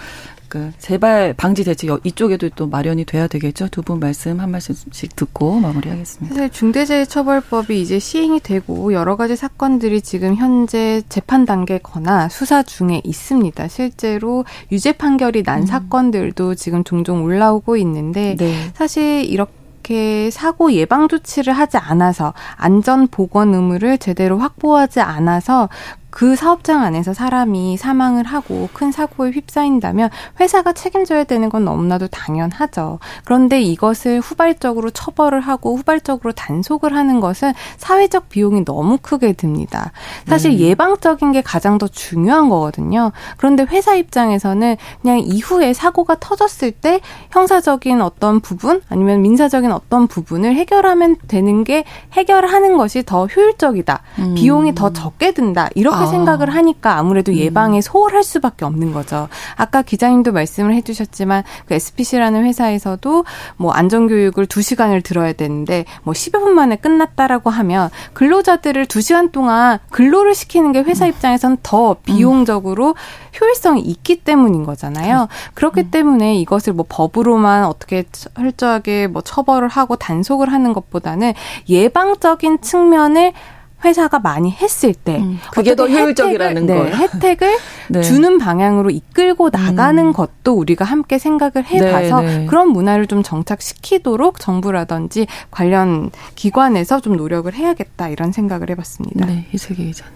그 재발 방지 대책 이쪽에도 또 마련이 돼야 되겠죠. 두 분 말씀 한 말씀씩 듣고 마무리하겠습니다. 사실 중대재해처벌법이 이제 시행이 되고 여러 가지 사건들이 지금 현재 재판 단계거나 수사 중에 있습니다. 실제로 유죄 판결이 난 음. 사건들도 지금 종종 올라오고 있는데 네. 사실 이렇게 이렇게 사고 예방 조치를 하지 않아서 안전 보건 의무를 제대로 확보하지 않아서 그 사업장 안에서 사람이 사망을 하고 큰 사고에 휩싸인다면 회사가 책임져야 되는 건 너무나도 당연하죠. 그런데 이것을 후발적으로 처벌을 하고 후발적으로 단속을 하는 것은 사회적 비용이 너무 크게 듭니다. 사실 네. 예방적인 게 가장 더 중요한 거거든요. 그런데 회사 입장에서는 그냥 이후에 사고가 터졌을 때 형사적인 어떤 부분 아니면 민사적인 어떤 부분을 해결하면 되는 게 해결하는 것이 더 효율적이다. 음. 비용이 더 적게 든다. 이렇게 아. 생각을 하니까 아무래도 음. 예방에 소홀할 수밖에 없는 거죠. 아까 기자님도 말씀을 해주셨지만 그 SPC라는 회사에서도 뭐 안전교육을 2시간을 들어야 되는데 뭐 10여 분 만에 끝났다라고 하면 근로자들을 2시간 동안 근로를 시키는 게 회사 음. 입장에서는 더 비용적으로 효율성이 있기 때문인 거잖아요. 그렇기 음. 때문에 이것을 뭐 법으로만 어떻게 철저하게 뭐 처벌을 하고 단속을 하는 것보다는 예방적인 측면을 회사가 많이 했을 때 음, 그게 더 효율적이라는 거 네, 혜택을 [LAUGHS] 네. 주는 방향으로 이끌고 나가는 음. 것도 우리가 함께 생각을 해봐서 네, 네. 그런 문화를 좀 정착시키도록 정부라든지 관련 기관에서 좀 노력을 해야겠다 이런 생각을 해봤습니다. 네, 이세계 기자님.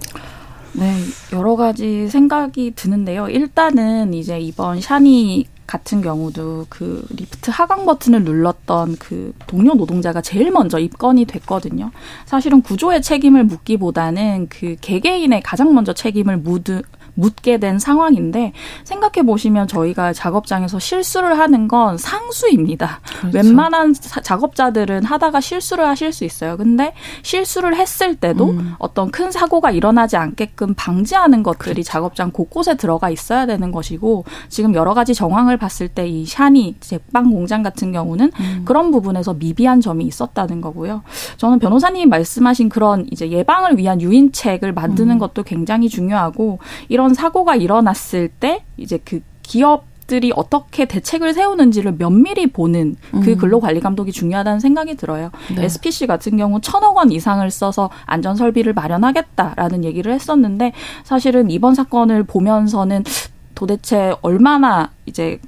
네, 여러 가지 생각이 드는데요. 일단은 이제 이번 샤니 같은 경우도 그 리프트 하강 버튼을 눌렀던 그 동료 노동자가 제일 먼저 입건이 됐거든요. 사실은 구조의 책임을 묻기보다는 그 개개인의 가장 먼저 책임을 묻은 묻게 된 상황인데 생각해 보시면 저희가 작업장에서 실수를 하는 건 상수입니다. 그렇죠. 웬만한 사, 작업자들은 하다가 실수를 하실 수 있어요. 근데 실수를 했을 때도 음. 어떤 큰 사고가 일어나지 않게끔 방지하는 것들이 그렇죠. 작업장 곳곳에 들어가 있어야 되는 것이고 지금 여러 가지 정황을 봤을 때 이 샤니 제빵 공장 같은 경우는 음. 그런 부분에서 미비한 점이 있었다는 거고요. 저는 변호사님이 말씀하신 그런 이제 예방을 위한 유인책을 만드는 음. 것도 굉장히 중요하고 이런 이런 사고가 일어났을 때 이제 그 기업 들이 어떻게 대책을 세우는지를 면밀히 보는 그 음. 근로관리 감독이 중요하다는 생각이 들어요. 네. SPC 같은 경우 천억 원 이상을 써서 안전 설비를 마련하겠다라는 얘기를 했었는데 사실은 이번 사건을 보면서는 도대체 얼마나 이제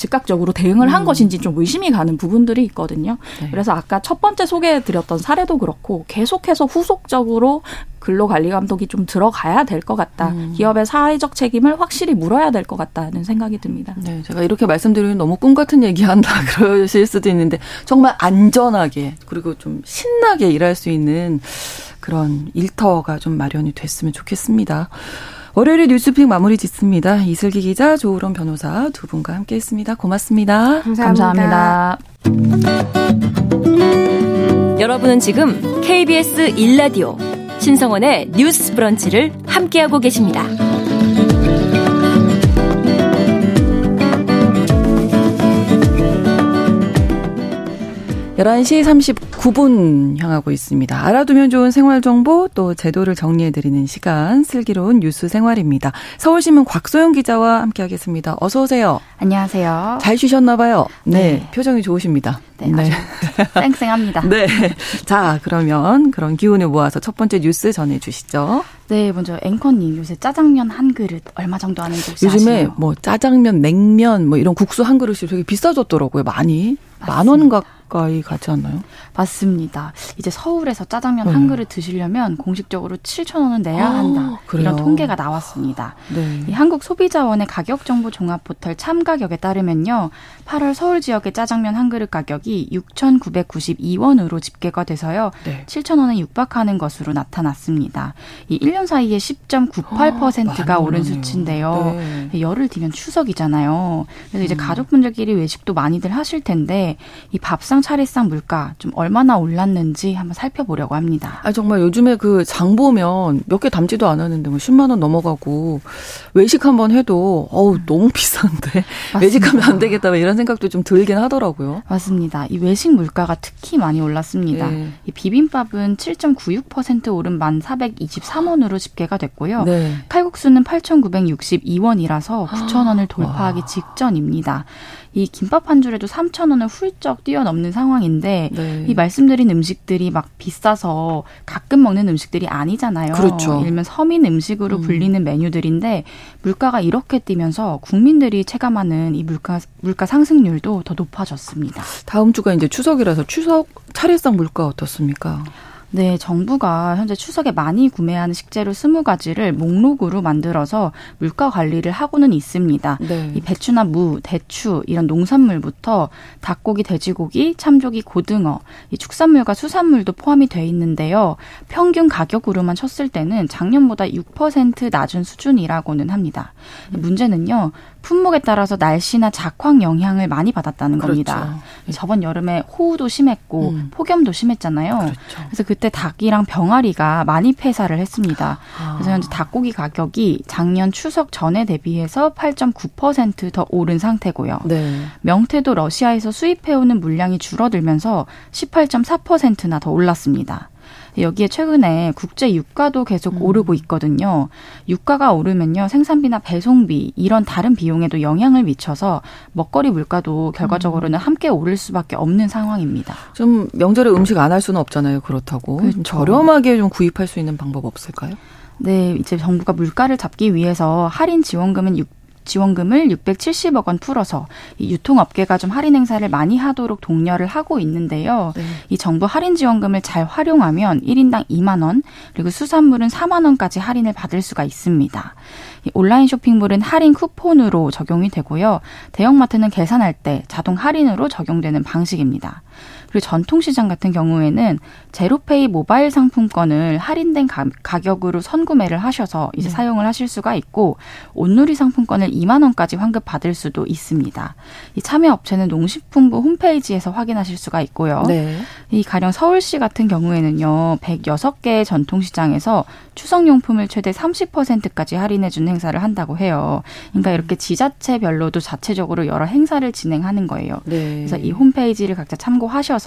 즉각적으로 대응을 한 음. 것인지 좀 의심이 가는 부분들이 있거든요. 네. 그래서 아까 첫 번째 소개해드렸던 사례도 그렇고 계속해서 후속적으로 근로관리 감독이 좀 들어가야 될 것 같다. 음. 기업의 사회적 책임을 확실히 물어야 될 것 같다는 생각이 듭니다. 네, 제가 이렇게 말씀드리면 너무 꿈 같은 얘기한다 [LAUGHS] 그러실 수도 있는데 정말 안전하게 그리고 좀 신나게 일할 수 있는 그런 일터가 좀 마련이 됐으면 좋겠습니다. 월요일에 뉴스픽 마무리 짓습니다. 이슬기 기자, 조우론 변호사 두 분과 함께했습니다. 고맙습니다. 감사합니다. 감사합니다. 여러분은 지금 KBS 1라디오 신성원의 뉴스 브런치를 함께하고 계십니다. 열한 시 삼십 9분 향하고 있습니다. 알아두면 좋은 생활 정보 또 제도를 정리해 드리는 시간 슬기로운 뉴스 생활입니다. 서울신문 곽소영 기자와 함께 하겠습니다. 어서 오세요. 안녕하세요. 잘 쉬셨나 봐요. 네, 네. 표정이 좋으십니다. 네, 네. [LAUGHS] 쌩쌩합니다. 네. 자, 그러면 그런 기운을 모아서 첫 번째 뉴스 전해 주시죠. 네, 먼저 앵커님 요새 짜장면 한 그릇 얼마 정도 하는지 혹시 요즘에 아시나요? 뭐 짜장면, 냉면 뭐 이런 국수 한 그릇이 되게 비싸졌더라고요. 많이. 만원 가까이 가지 않나요? 맞습니다. 이제 서울에서 짜장면 네. 한 그릇 드시려면 공식적으로 7천 원은 내야 아, 한다. 아, 이런 통계가 나왔습니다. 네. 이 한국 소비자원의 가격 정보 종합 포털 참가격에 따르면요. 8월 서울 지역의 짜장면 한 그릇 가격이 6,992원으로 집계가 돼서요. 네. 7천 원에 육박하는 것으로 나타났습니다. 이 1년 사이에 10.98%가 아, 오른 수치인데요. 네. 열흘 뒤면 추석이잖아요. 그래서 이제 음. 가족분들끼리 외식도 많이들 하실 텐데 이 밥상 차례상 물가 좀 얼마나 올랐는지 한번 살펴보려고 합니다. 아 정말 요즘에 그 장 보면 몇 개 담지도 않았는데 뭐 10만 원 넘어가고 외식 한번 해도 어우 너무 [LAUGHS] 비싼데 외식하면 안 되겠다 이런 생각도 좀 들긴 하더라고요. 맞습니다. 이 외식 물가가 특히 많이 올랐습니다. 네. 이 비빔밥은 7.96% 오른 1,423원으로 집계가 됐고요. 네. 칼국수는 8,962원이라서 9,000원을 [GASPS] 돌파하기 와. 직전입니다. 이 김밥 한 줄에도 3천 원을 훌쩍 뛰어넘는 상황인데 네. 이 말씀드린 음식들이 막 비싸서 가끔 먹는 음식들이 아니잖아요. 그렇죠. 예를 면 서민 음식으로 음. 불리는 메뉴들인데 물가가 이렇게 뛰면서 국민들이 체감하는 이 물가 물가 상승률도 더 높아졌습니다. 다음 주가 이제 추석이라서 추석 차례상 물가 어떻습니까? 네, 정부가 현재 추석에 많이 구매하는 식재료 스무 가지를 목록으로 만들어서 물가 관리를 하고는 있습니다. 네. 이 배추나 무, 대추 이런 농산물부터 닭고기, 돼지고기, 참조기, 고등어, 이 축산물과 수산물도 포함이 돼 있는데요. 평균 가격으로만 쳤을 때는 작년보다 6% 낮은 수준이라고는 합니다. 음. 문제는요. 품목에 따라서 날씨나 작황 영향을 많이 받았다는 그렇죠. 겁니다. 저번 여름에 호우도 심했고 음. 폭염도 심했잖아요. 그렇죠. 그래서 그때 닭이랑 병아리가 많이 폐사를 했습니다. 아. 그래서 현재 닭고기 가격이 작년 추석 전에 대비해서 8.9%더 오른 상태고요. 네. 명태도 러시아에서 수입해오는 물량이 줄어들면서 18.4%나 더 올랐습니다. 여기에 최근에 국제 유가도 계속 음. 오르고 있거든요. 유가가 오르면요 생산비나 배송비 이런 다른 비용에도 영향을 미쳐서 먹거리 물가도 결과적으로는 음. 함께 오를 수밖에 없는 상황입니다. 좀 명절에 음식 안 할 수는 없잖아요. 그렇다고 그렇죠. 저렴하게 좀 구입할 수 있는 방법 없을까요? 네, 이제 정부가 물가를 잡기 위해서 할인 지원금은 지원금을 670억 원 풀어서 이 유통업계가 좀 할인 행사를 많이 하도록 독려를 하고 있는데요. 네. 이 정부 할인 지원금을 잘 활용하면 1인당 2만 원, 그리고 수산물은 4만 원까지 할인을 받을 수가 있습니다. 온라인 쇼핑몰은 할인 쿠폰으로 적용이 되고요. 대형마트는 계산할 때 자동 할인으로 적용되는 방식입니다. 그리고 전통시장 같은 경우에는 제로페이 모바일 상품권을 할인된 가, 격으로 선구매를 하셔서 이제 네. 사용을 하실 수가 있고 온누리 상품권을 2만 원까지 환급 받을 수도 있습니다. 이 참여 업체는 농식품부 홈페이지에서 확인하실 수가 있고요. 네. 이 가령 서울시 같은 경우에는요. 106개의 전통시장에서 추석용품을 최대 30%까지 할인해 주는 행사를 한다고 해요. 그러니까 이렇게 지자체별로도 자체적으로 여러 행사를 진행하는 거예요. 네. 그래서 이 홈페이지를 각자 참고하셔서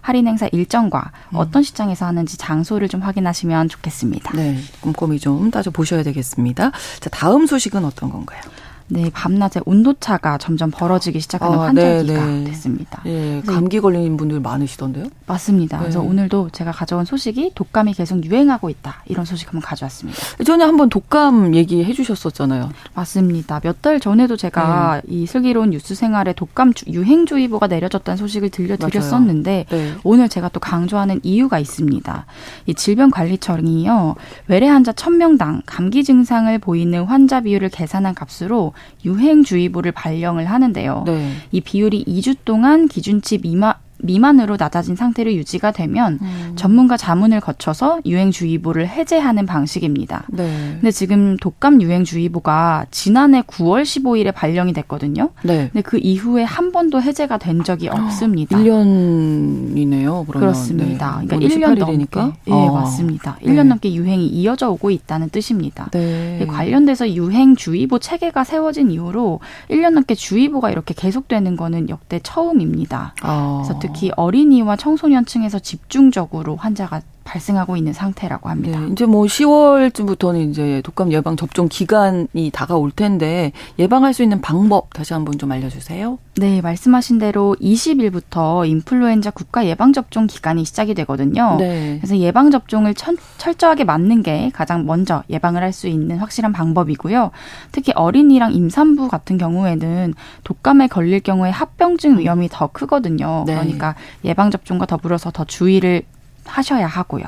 할인 행사 일정과 음. 어떤 시장에서 하는지 장소를 좀 확인하시면 좋겠습니다. 네, 꼼꼼히 좀 따져 보셔야 되겠습니다. 자, 다음 소식은 어떤 건가요? 네, 밤낮에 온도차가 점점 벌어지기 시작하는 아, 환절기가 네, 네. 됐습니다. 예, 감기 걸린 분들 많으시던데요? 맞습니다. 네. 그래서 오늘도 제가 가져온 소식이 독감이 계속 유행하고 있다. 이런 소식 한번 가져왔습니다. 전에 한번 독감 얘기해 주셨었잖아요. 맞습니다. 몇 달 전에도 제가 네. 이 슬기로운 뉴스 생활에 독감 유행주의보가 내려졌다는 소식을 들려드렸었는데 네. 오늘 제가 또 강조하는 이유가 있습니다. 이 질병관리청이요. 외래 환자 1000명당 감기 증상을 보이는 환자 비율을 계산한 값으로 유행주의보를 발령을 하는데요. 네. 이 비율이 2주 동안 기준치 미만 미만으로 낮아진 상태로 유지가 되면 음. 전문가 자문을 거쳐서 유행주의보를 해제하는 방식입니다. 네. 근데 지금 독감 유행주의보가 지난해 9월 15일에 발령이 됐거든요. 네. 근데 그 이후에 한 번도 해제가 된 적이 없습니다. 1년이네요. 그러면. 그렇습니다. 네. 그러니까 1년 넘게. 예, 네, 맞습니다. 1년 넘게 유행이 이어져 오고 있다는 뜻입니다. 네. 관련돼서 유행주의보 체계가 세워진 이후로 1년 넘게 주의보가 이렇게 계속되는 거는 역대 처음입니다. 아. 그래서 특히 어린이와 청소년층에서 집중적으로 환자가 발생하고 있는 상태라고 합니다. 네, 이제 뭐 10월쯤부터는 이제 독감 예방 접종 기간이 다가올 텐데 예방할 수 있는 방법 다시 한번 좀 알려주세요. 네, 말씀하신 대로 20일부터 인플루엔자 국가 예방 접종 기간이 시작이 되거든요. 네. 그래서 예방 접종을 철저하게 맞는 게 가장 먼저 예방을 할 수 있는 확실한 방법이고요. 특히 어린이랑 임산부 같은 경우에는 독감에 걸릴 경우에 합병증 위험이 더 크거든요. 네. 그러니까 예방 접종과 더불어서 더 주의를 하셔야 하고요.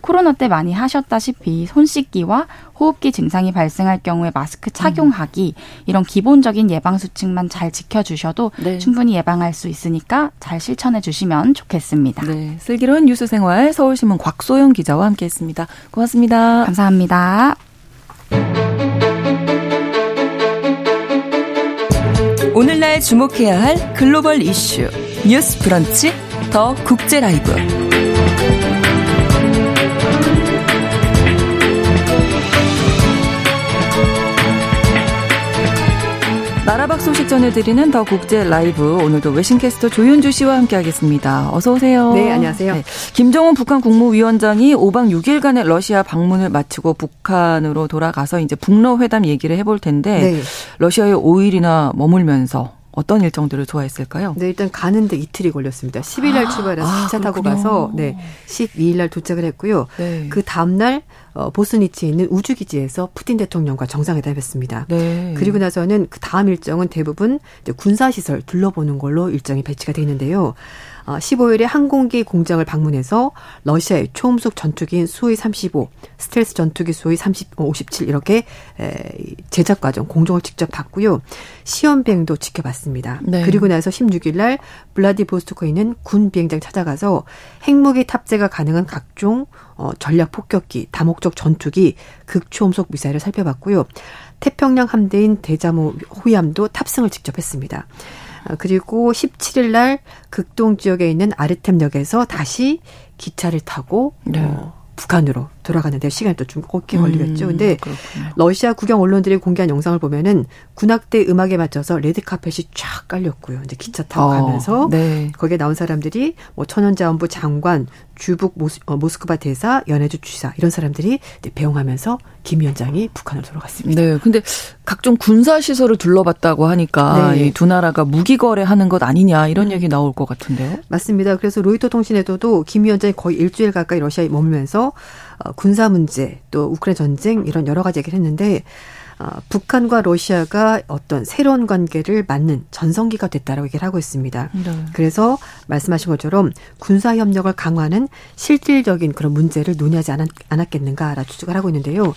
코로나 때 많이 하셨다시피 손 씻기와 호흡기 증상이 발생할 경우에 마스크 착용하기 이런 기본적인 예방 수칙만 잘 지켜주셔도 네. 충분히 예방할 수 있으니까 잘 실천해 주시면 좋겠습니다. 네, 슬기로운 뉴스생활 서울신문 곽소영 기자와 함께했습니다. 고맙습니다. 감사합니다. 오늘날 주목해야 할 글로벌 이슈 뉴스 브런치 더 국제 라이브. 나라박 소식 전해드리는 더 국제 라이브 오늘도 외신캐스터 조윤주 씨와 함께하겠습니다. 어서 오세요. 네, 안녕하세요. 네, 김정은 북한 국무위원장이 5박 6일간의 러시아 방문을 마치고 북한으로 돌아가서 이제 북러 회담 얘기를 해볼 텐데 네. 러시아에 5일이나 머물면서 어떤 일정들을 좋아했을까요? 네, 일단 가는데 이틀이 걸렸습니다. 10일 날 아, 출발해서 아, 기차 타고 가서 네, 12일 날 도착을 했고요. 네. 그 다음 날 어, 보스니치에 있는 우주기지에서 푸틴 대통령과 정상회담했습니다. 네. 그리고 나서는 그 다음 일정은 대부분 군사시설 둘러보는 걸로 일정이 배치가 되어 있는데요. 15일에 어, 항공기 공장을 방문해서 러시아의 초음속 전투기인 수호이 35, 스텔스 전투기 수호이 30, 57 이렇게 제작 과정 공정을 직접 봤고요. 시험 비행도 지켜봤습니다. 네. 그리고 나서 16일 날 블라디보스토크에 있는 군 비행장 찾아가서 핵무기 탑재가 가능한 각종 어, 전략 폭격기, 다목적 전투기, 극초음속 미사일을 살펴봤고요. 태평양 함대인 대자모 호위함도 탑승을 직접 했습니다. 아, 그리고 17일 날 극동 지역에 있는 아르템역에서 다시 기차를 타고 네. 어, 북한으로 돌아가는데 시간이 또 좀 곱게 걸리겠죠. 음, 근데 그렇군요. 러시아 국영 언론들이 공개한 영상을 보면은 군악대 음악에 맞춰서 레드 카펫이 쫙 깔렸고요. 이제 기차 타고 어, 가면서 네. 거기에 나온 사람들이 뭐 천연자원부 장관, 주북 모스, 어, 모스크바 대사, 연해주 주지사 이런 사람들이 배웅하면서 김 위원장이 북한으로 돌아갔습니다. 네. 근데 각종 군사 시설을 둘러봤다고 하니까 네. 이 두 나라가 무기 거래하는 것 아니냐 이런 음. 얘기 나올 것 같은데요. 맞습니다. 그래서 로이터 통신에서도 김 위원장이 거의 일주일 가까이 러시아에 머물면서 어, 군사 문제 또 우크라이나 전쟁 이런 여러 가지 얘기를 했는데 어, 북한과 러시아가 어떤 새로운 관계를 맞는 전성기가 됐다라고 얘기를 하고 있습니다. 네. 그래서 말씀하신 것처럼 군사 협력을 강화하는 실질적인 그런 문제를 논의하지 않았, 않았겠는가라 추측을 하고 있는데요.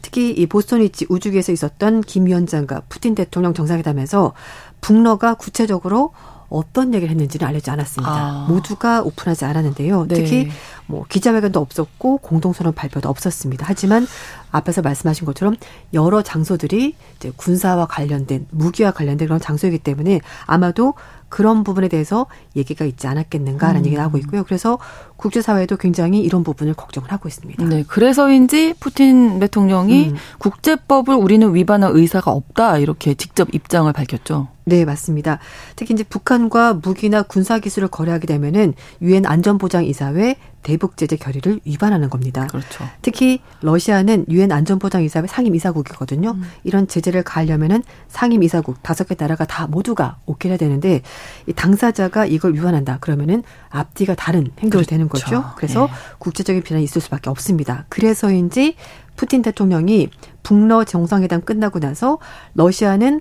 특히 이 보스턴 위치 우주기에서 있었던 김 위원장과 푸틴 대통령 정상회담에서 북러가 구체적으로 어떤 얘기를 했는지는 알려지지 않았습니다. 아. 모두가 오픈하지 않았는데요. 네. 특히 뭐 기자회견도 없었고 공동선언 발표도 없었습니다. 하지만 앞에서 말씀하신 것처럼 여러 장소들이 이제 군사와 관련된 무기와 관련된 그런 장소이기 때문에 아마도 그런 부분에 대해서 얘기가 있지 않았겠는가라는 음. 얘기를 하고 있고요. 그래서 국제사회도 굉장히 이런 부분을 걱정을 하고 있습니다. 네. 그래서인지 푸틴 대통령이 음. 국제법을 우리는 위반할 의사가 없다 이렇게 직접 입장을 밝혔죠. 네, 맞습니다. 특히 이제 북한과 무기나 군사 기술을 거래하게 되면은 유엔 안전보장이사회 대북 제재 결의를 위반하는 겁니다. 그렇죠. 특히 러시아는 유엔 안전보장이사회 상임이사국이거든요. 음. 이런 제재를 가하려면은 상임이사국 다섯 개 나라가 다 모두가 오케이 해야 되는데 이 당사자가 이걸 위반한다 그러면은 앞뒤가 다른 행동이 그렇죠. 되는 거죠. 그래서 네. 국제적인 비난이 있을 수밖에 없습니다. 그래서인지 푸틴 대통령이 북러 정상회담 끝나고 나서 러시아는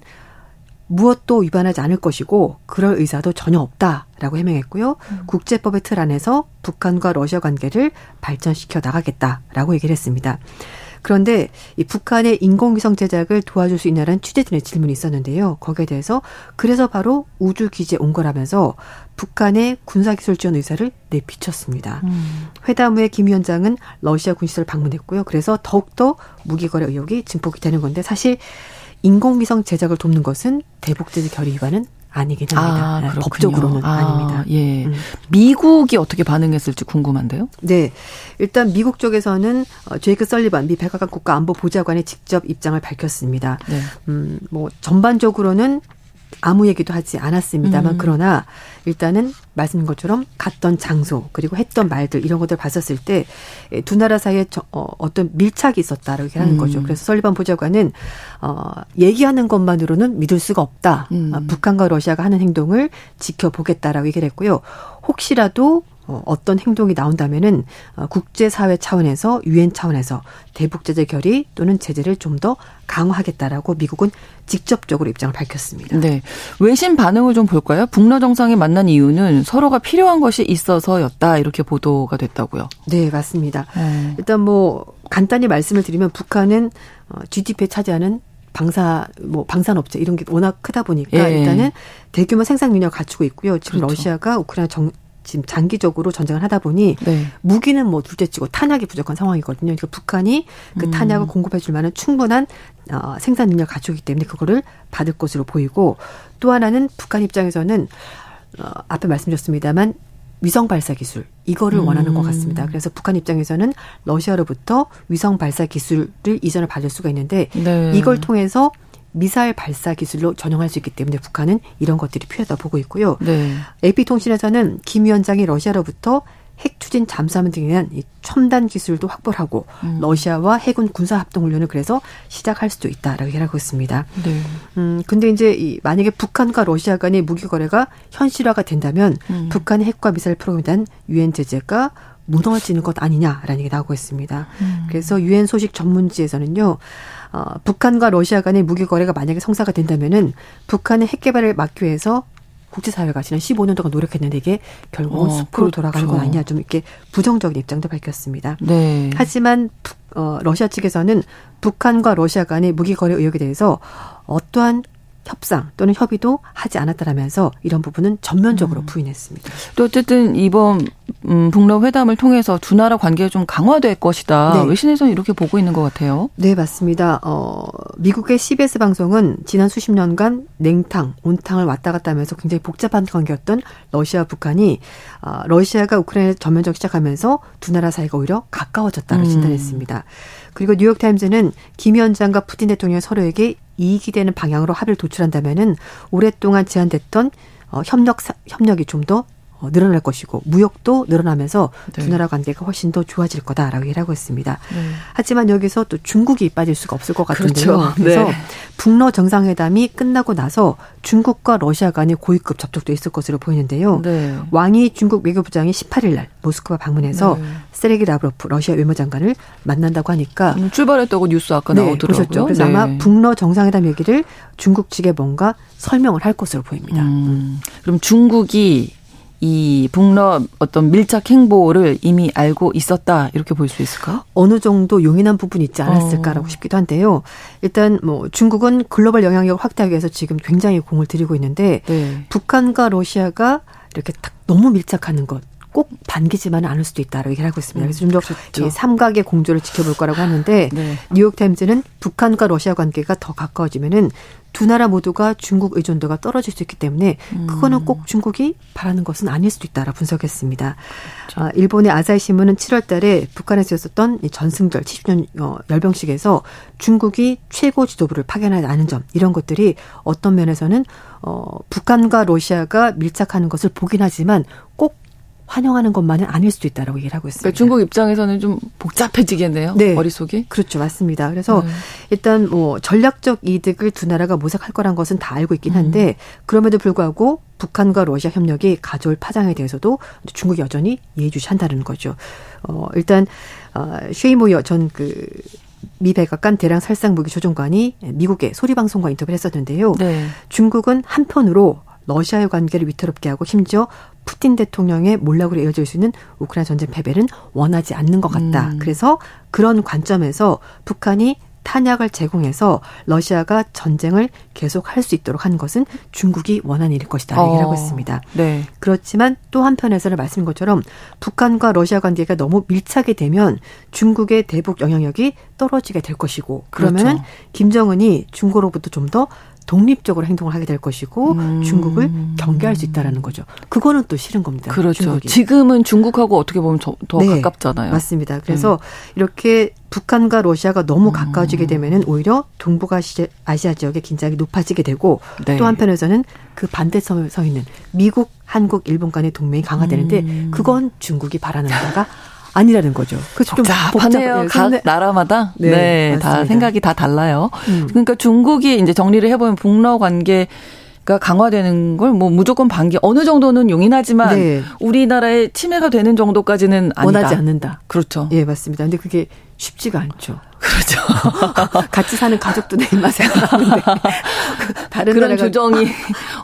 무엇도 위반하지 않을 것이고 그럴 의사도 전혀 없다라고 해명했고요. 음. 국제법의 틀 안에서 북한과 러시아 관계를 발전시켜 나가겠다라고 얘기를 했습니다. 그런데 이 북한의 인공위성 제작을 도와줄 수 있냐는 취재진의 질문이 있었는데요. 거기에 대해서 그래서 바로 우주 기지에 온 거라면서 북한의 군사기술 지원 의사를 내비쳤습니다. 음. 회담 후에 김 위원장은 러시아 군시설 방문했고요. 그래서 더욱더 무기거래 의혹이 증폭이 되는 건데 사실 인공위성 제작을 돕는 것은 대북제재 결의 위반은 아니긴 합니다. 아, 네, 법적으로는 아, 닙니다 예. 음. 미국이 어떻게 반응했을지 궁금한데요. 네. 일단 미국 쪽에서는 어, 제이크 설리반 미 백악관 국가안보 보좌관이 직접 입장을 밝혔습니다. 네. 음, 뭐 전반적으로는 아무 얘기도 하지 않았습니다만 음. 그러나 일단은 말씀인 것처럼 갔던 장소 그리고 했던 말들 이런 것들 봤었을 때 두 나라 사이에 저, 어, 어떤 밀착이 있었다라고 얘기하는 음. 거죠. 그래서 설리반 보좌관은 어, 얘기하는 것만으로는 믿을 수가 없다. 음. 어, 북한과 러시아가 하는 행동을 지켜보겠다라고 얘기를 했고요. 혹시라도 어, 어떤 행동이 나온다면은 어, 국제사회 차원에서 유엔 차원에서 대북 제재 결의 또는 제재를 좀 더 강화하겠다라고 미국은 직접적으로 입장을 밝혔습니다. 네. 외신 반응을 좀 볼까요? 북러 정상이 만난 이유는 서로가 필요한 것이 있어서였다 이렇게 보도가 됐다고요. 네, 맞습니다. 네. 일단 뭐 간단히 말씀을 드리면 북한은 GDP에 어, 차지하는 방사 뭐 방산업체 이런 게 워낙 크다 보니까 예. 일단은 대규모 생산 능력을 갖추고 있고요. 지금 그렇죠. 러시아가 우크라이나 정, 지금 장기적으로 전쟁을 하다 보니 네. 무기는 뭐 둘째치고 탄약이 부족한 상황이거든요. 그러니까 북한이 그 음. 탄약을 음. 공급해줄 만한 충분한 어, 생산 능력을 갖추기 때문에 그거를 받을 것으로 보이고 또 하나는 북한 입장에서는 어, 앞에 말씀드렸습니다만 위성 발사 기술 이거를 음. 원하는 것 같습니다. 그래서 북한 입장에서는 러시아로부터 위성 발사 기술을 이전을 받을 수가 있는데 네. 이걸 통해서 미사일 발사 기술로 전용할 수 있기 때문에 북한은 이런 것들이 필요하다 보고 있고요. 네. AP통신에서는 김 위원장이 러시아로부터 핵 추진 잠수함 등에 대한 이 첨단 기술도 확보를 하고 음. 러시아와 해군 군사 합동 훈련을 그래서 시작할 수도 있다라고 얘기하고 있습니다. 네. 음 근데 이제 이 만약에 북한과 러시아 간의 무기 거래가 현실화가 된다면 음. 북한의 핵과 미사일 프로그램에 대한 유엔 제재가 무너지는 것 아니냐라는 얘기 나오고 있습니다. 음. 그래서 유엔 소식 전문지에서는요. 어, 북한과 러시아 간의 무기 거래가 만약에 성사가 된다면은 북한의 핵 개발을 막기 위해서 국제사회가 지난 15년 동안 노력했는데 이게 결국은 어, 숲으로 그렇죠. 돌아가는 건 아니냐 좀 이렇게 부정적인 입장도 밝혔습니다. 네. 하지만 북, 어, 러시아 측에서는 북한과 러시아 간의 무기 거래 의혹에 대해서 어떠한 협상 또는 협의도 하지 않았다라면서 이런 부분은 전면적으로 음. 부인했습니다. 또 어쨌든 이번 음, 북러 회담을 통해서 두 나라 관계가 좀 강화될 것이다. 네. 외신에서는 이렇게 보고 있는 것 같아요. 네, 맞습니다. 어, 미국의 CBS 방송은 지난 수십 년간 냉탕, 온탕을 왔다 갔다 하면서 굉장히 복잡한 관계였던 러시아, 북한이 어, 러시아가 우크라이나 전면적 시작하면서 두 나라 사이가 오히려 가까워졌다고 음. 진단했습니다. 그리고 뉴욕타임즈는 김 위원장과 푸틴 대통령이 서로에게 이익이 되는 방향으로 합의를 도출한다면은 오랫동안 제한됐던 어, 협력 협력이 좀더 어, 늘어날 것이고 무역도 늘어나면서 네. 두 나라 관계가 훨씬 더 좋아질 거다라고 얘기를 하고 있습니다. 네. 하지만 여기서 또 중국이 빠질 수가 없을 것 같은데요. 그렇죠. 그래서 네. 북러 정상회담이 끝나고 나서 중국과 러시아 간의 고위급 접촉도 있을 것으로 보이는데요. 네. 왕이 중국 외교부장이 18일 날 모스크바 방문해서 네. 세레기 라브로프 러시아 외무장관을 만난다고 하니까 음, 출발했다고 뉴스 아까 네, 나오더라고요. 보셨죠? 그래서 아마 북러 정상회담 얘기를 중국 측에 뭔가 설명을 할 것으로 보입니다. 음, 그럼 중국이 이 북러 어떤 밀착 행보를 이미 알고 있었다 이렇게 볼 수 있을까? 어느 정도 용인한 부분이 있지 않았을까라고 어. 싶기도 한데요. 일단 뭐 중국은 글로벌 영향력을 확대하기 위해서 지금 굉장히 공을 들이고 있는데 네. 북한과 러시아가 이렇게 딱 너무 밀착하는 것. 꼭 반기지만은 않을 수도 있다라고 얘기를 하고 있습니다. 그래서 좀더 그렇죠. 삼각의 공조를 지켜볼 거라고 하는데 네. 뉴욕타임즈는 북한과 러시아 관계가 더 가까워지면은 두 나라 모두가 중국 의존도가 떨어질 수 있기 때문에 음. 그거는 꼭 중국이 바라는 것은 아닐 수도 있다라 분석했습니다. 그렇죠. 아, 일본의 아사히 신문은 7월 달에 북한에서 있었던 전승절 70년 어, 열병식에서 중국이 최고 지도부를 파견하지 않은 점 이런 것들이 어떤 면에서는 어, 북한과 러시아가 밀착하는 것을 보긴 하지만 꼭 환영하는 것만은 아닐 수도 있다라고 얘기를 하고 있습니다. 그러니까 중국 입장에서는 좀 복잡해지겠네요. 네. 머릿속이. 그렇죠. 맞습니다. 그래서 음. 일단 뭐 전략적 이득을 두 나라가 모색할 거란 것은 다 알고 있긴 한데 음. 그럼에도 불구하고 북한과 러시아 협력이 가져올 파장에 대해서도 중국이 여전히 예의주시한다는 거죠. 어 일단 어 쉐이모여 전그 미 백악관 대량 살상 무기 조종관이 미국의 소리 방송과 인터뷰를 했었는데요. 네. 중국은 한편으로 러시아의 관계를 위태롭게 하고 심지어 푸틴 대통령의 몰락으로 이어질 수 있는 우크라이나 전쟁 패배는 원하지 않는 것 같다. 음. 그래서 그런 관점에서 북한이 탄약을 제공해서 러시아가 전쟁을 계속할 수 있도록 하는 것은 중국이 원하는 일일 것이다 어. 얘기를 하고 있습니다. 네. 그렇지만 또 한편에서는 말씀인 것처럼 북한과 러시아 관계가 너무 밀착이 되면 중국의 대북 영향력이 떨어지게 될 것이고 그러면은 그렇죠. 김정은이 중국으로부터 좀 더 독립적으로 행동을 하게 될 것이고 음. 중국을 경계할 수 있다라는 거죠. 그거는 또 싫은 겁니다. 그렇죠. 중국이. 지금은 중국하고 어떻게 보면 더, 더 네, 가깝잖아요. 맞습니다. 그래서 음. 이렇게 북한과 러시아가 너무 음. 가까워지게 되면은 오히려 동북아시아 지역의 긴장이 높아지게 되고 네. 또 한편에서는 그 반대성에 서 있는 미국, 한국, 일본 간의 동맹이 강화되는데 음. 그건 중국이 바라는 바가 [LAUGHS] 아니라는 거죠. 그래서 좀 복잡하네요. 각 나라마다 네, 네 다 생각이 다 달라요. 음. 그러니까 중국이 이제 정리를 해보면 북러 관계 가 강화되는 걸 뭐 무조건 반기 어느 정도는 용인하지만 네. 우리나라에 침해가 되는 정도까지는 아니다. 원하지 않는다. 그렇죠. 예, 맞습니다. 근데 그게 쉽지가 않죠. [LAUGHS] 그렇죠. [LAUGHS] 같이 사는 가족도 내 입맛에 안 맞는데 [LAUGHS] 다른 그런 조정이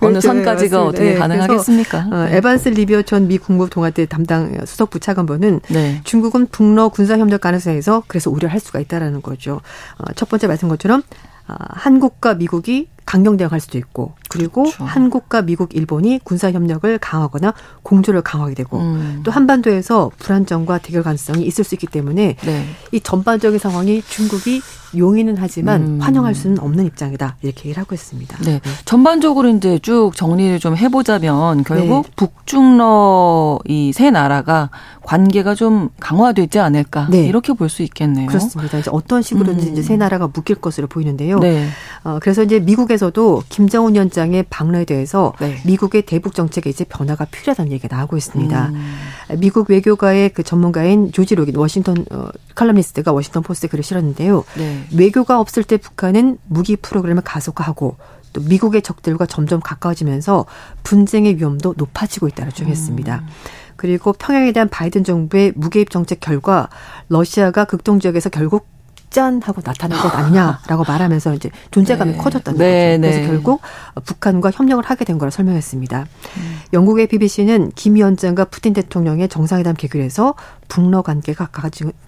어느 그렇죠. 선까지가 맞습니다. 어떻게 네, 가능하겠습니까? 어, 네. 에반스 리비어 전 미 국무동아대 담당 수석부 차관보는 네. 중국은 북러 군사 협력 가능성에서 그래서 우려할 수가 있다라는 거죠. 어, 첫 번째 말씀 것처럼 어, 한국과 미국이 강경 대응할 수도 있고 그리고 그렇죠. 한국과 미국, 일본이 군사 협력을 강화하거나 공조를 강화하게 되고 음. 또 한반도에서 불안정과 대결 가능성이 있을 수 있기 때문에 네. 이 전반적인 상황이 중국이 용인은 하지만 음. 환영할 수는 없는 입장이다 이렇게 얘기를 하고 있습니다. 네. 네. 전반적으로 이제 쭉 정리를 좀 해보자면 결국 네. 북중러 이 세 나라가 관계가 좀 강화되지 않을까 네. 이렇게 볼 수 있겠네요. 그렇습니다. 이제 어떤 식으로든지 음. 이제 세 나라가 묶일 것으로 보이는데요. 네. 어, 그래서 이제 미국에서도 김정은 위원장의 방러에 대해서 네. 미국의 대북 정책에 이제 변화가 필요하다는 얘기가 나오고 있습니다. 음. 미국 외교가의 그 전문가인 조시 로긴 워싱턴 어, 칼럼니스트가 워싱턴 포스트에 글을 실었는데요. 네. 외교가 없을 때 북한은 무기 프로그램을 가속화하고 또 미국의 적들과 점점 가까워지면서 분쟁의 위험도 높아지고 있다고 주장했습니다. 음. 그리고 평양에 대한 바이든 정부의 무개입 정책 결과 러시아가 극동 지역에서 결국 짠 하고 나타난 것 아니냐라고 말하면서 이제 존재감이 네. 커졌다는 네, 거죠. 그래서 네. 결국 북한과 협력을 하게 된 거라 설명했습니다. 음. 영국의 BBC는 김 위원장과 푸틴 대통령의 정상회담 개결에서 북러 관계가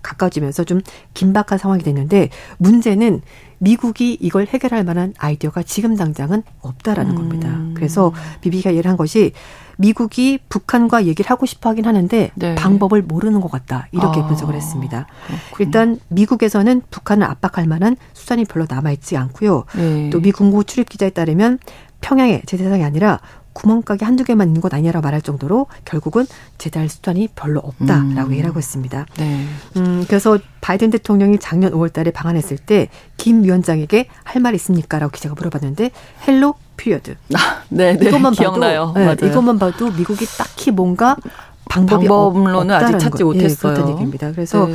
가까워지면서 좀 긴박한 상황이 됐는데 문제는 미국이 이걸 해결할 만한 아이디어가 지금 당장은 없다라는 음. 겁니다. 그래서 BBC가 얘기를 한 것이 미국이 북한과 얘기를 하고 싶어 하긴 하는데 네. 방법을 모르는 것 같다. 이렇게 아, 분석을 했습니다. 그렇군요. 일단 미국에서는 북한을 압박할 만한 수단이 별로 남아있지 않고요. 네. 또미 국무 출입 기자에 따르면 평양에 제 대상이 아니라 구멍가게 한두 개만 있는 것 아니냐라고 말할 정도로 결국은 제대할 수단이 별로 없다라고 음. 얘기를 하고 있습니다. 네. 음, 그래서 바이든 대통령이 작년 5월 달에 방한했을 때 김 위원장에게 할 말 있습니까? 라고 기자가 물어봤는데 Hello period. 아, 네, 네. 이것만 기억나요. 봐도 네, 이것만 봐도 미국이 딱히 뭔가 방법이 방법론은 아직 찾지 거. 못했어요. 예, 그렇다는 얘기입니다. 그래서 네.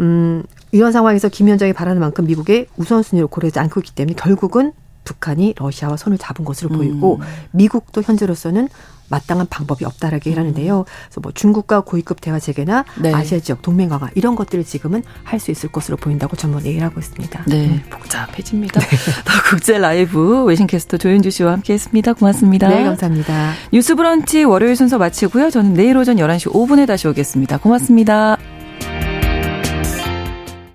음, 이런 상황에서 김 위원장이 바라는 만큼 미국의 우선순위를 고려하지 않고 있기 때문에 결국은 북한이 러시아와 손을 잡은 것으로 보이고 음. 미국도 현재로서는 마땅한 방법이 없다라고 하는데요. 그래서 뭐 중국과 고위급 대화 재개나 네. 아시아 지역 동맹 강화 이런 것들을 지금은 할 수 있을 것으로 보인다고 전문 얘기를 하고 있습니다. 네, 음. 복잡해집니다. 네. [LAUGHS] 더 국제 라이브 외신캐스터 조윤주 씨와 함께했습니다. 고맙습니다. 네, 감사합니다. 뉴스브런치 월요일 순서 마치고요. 저는 내일 오전 11시 5분에 다시 오겠습니다. 고맙습니다.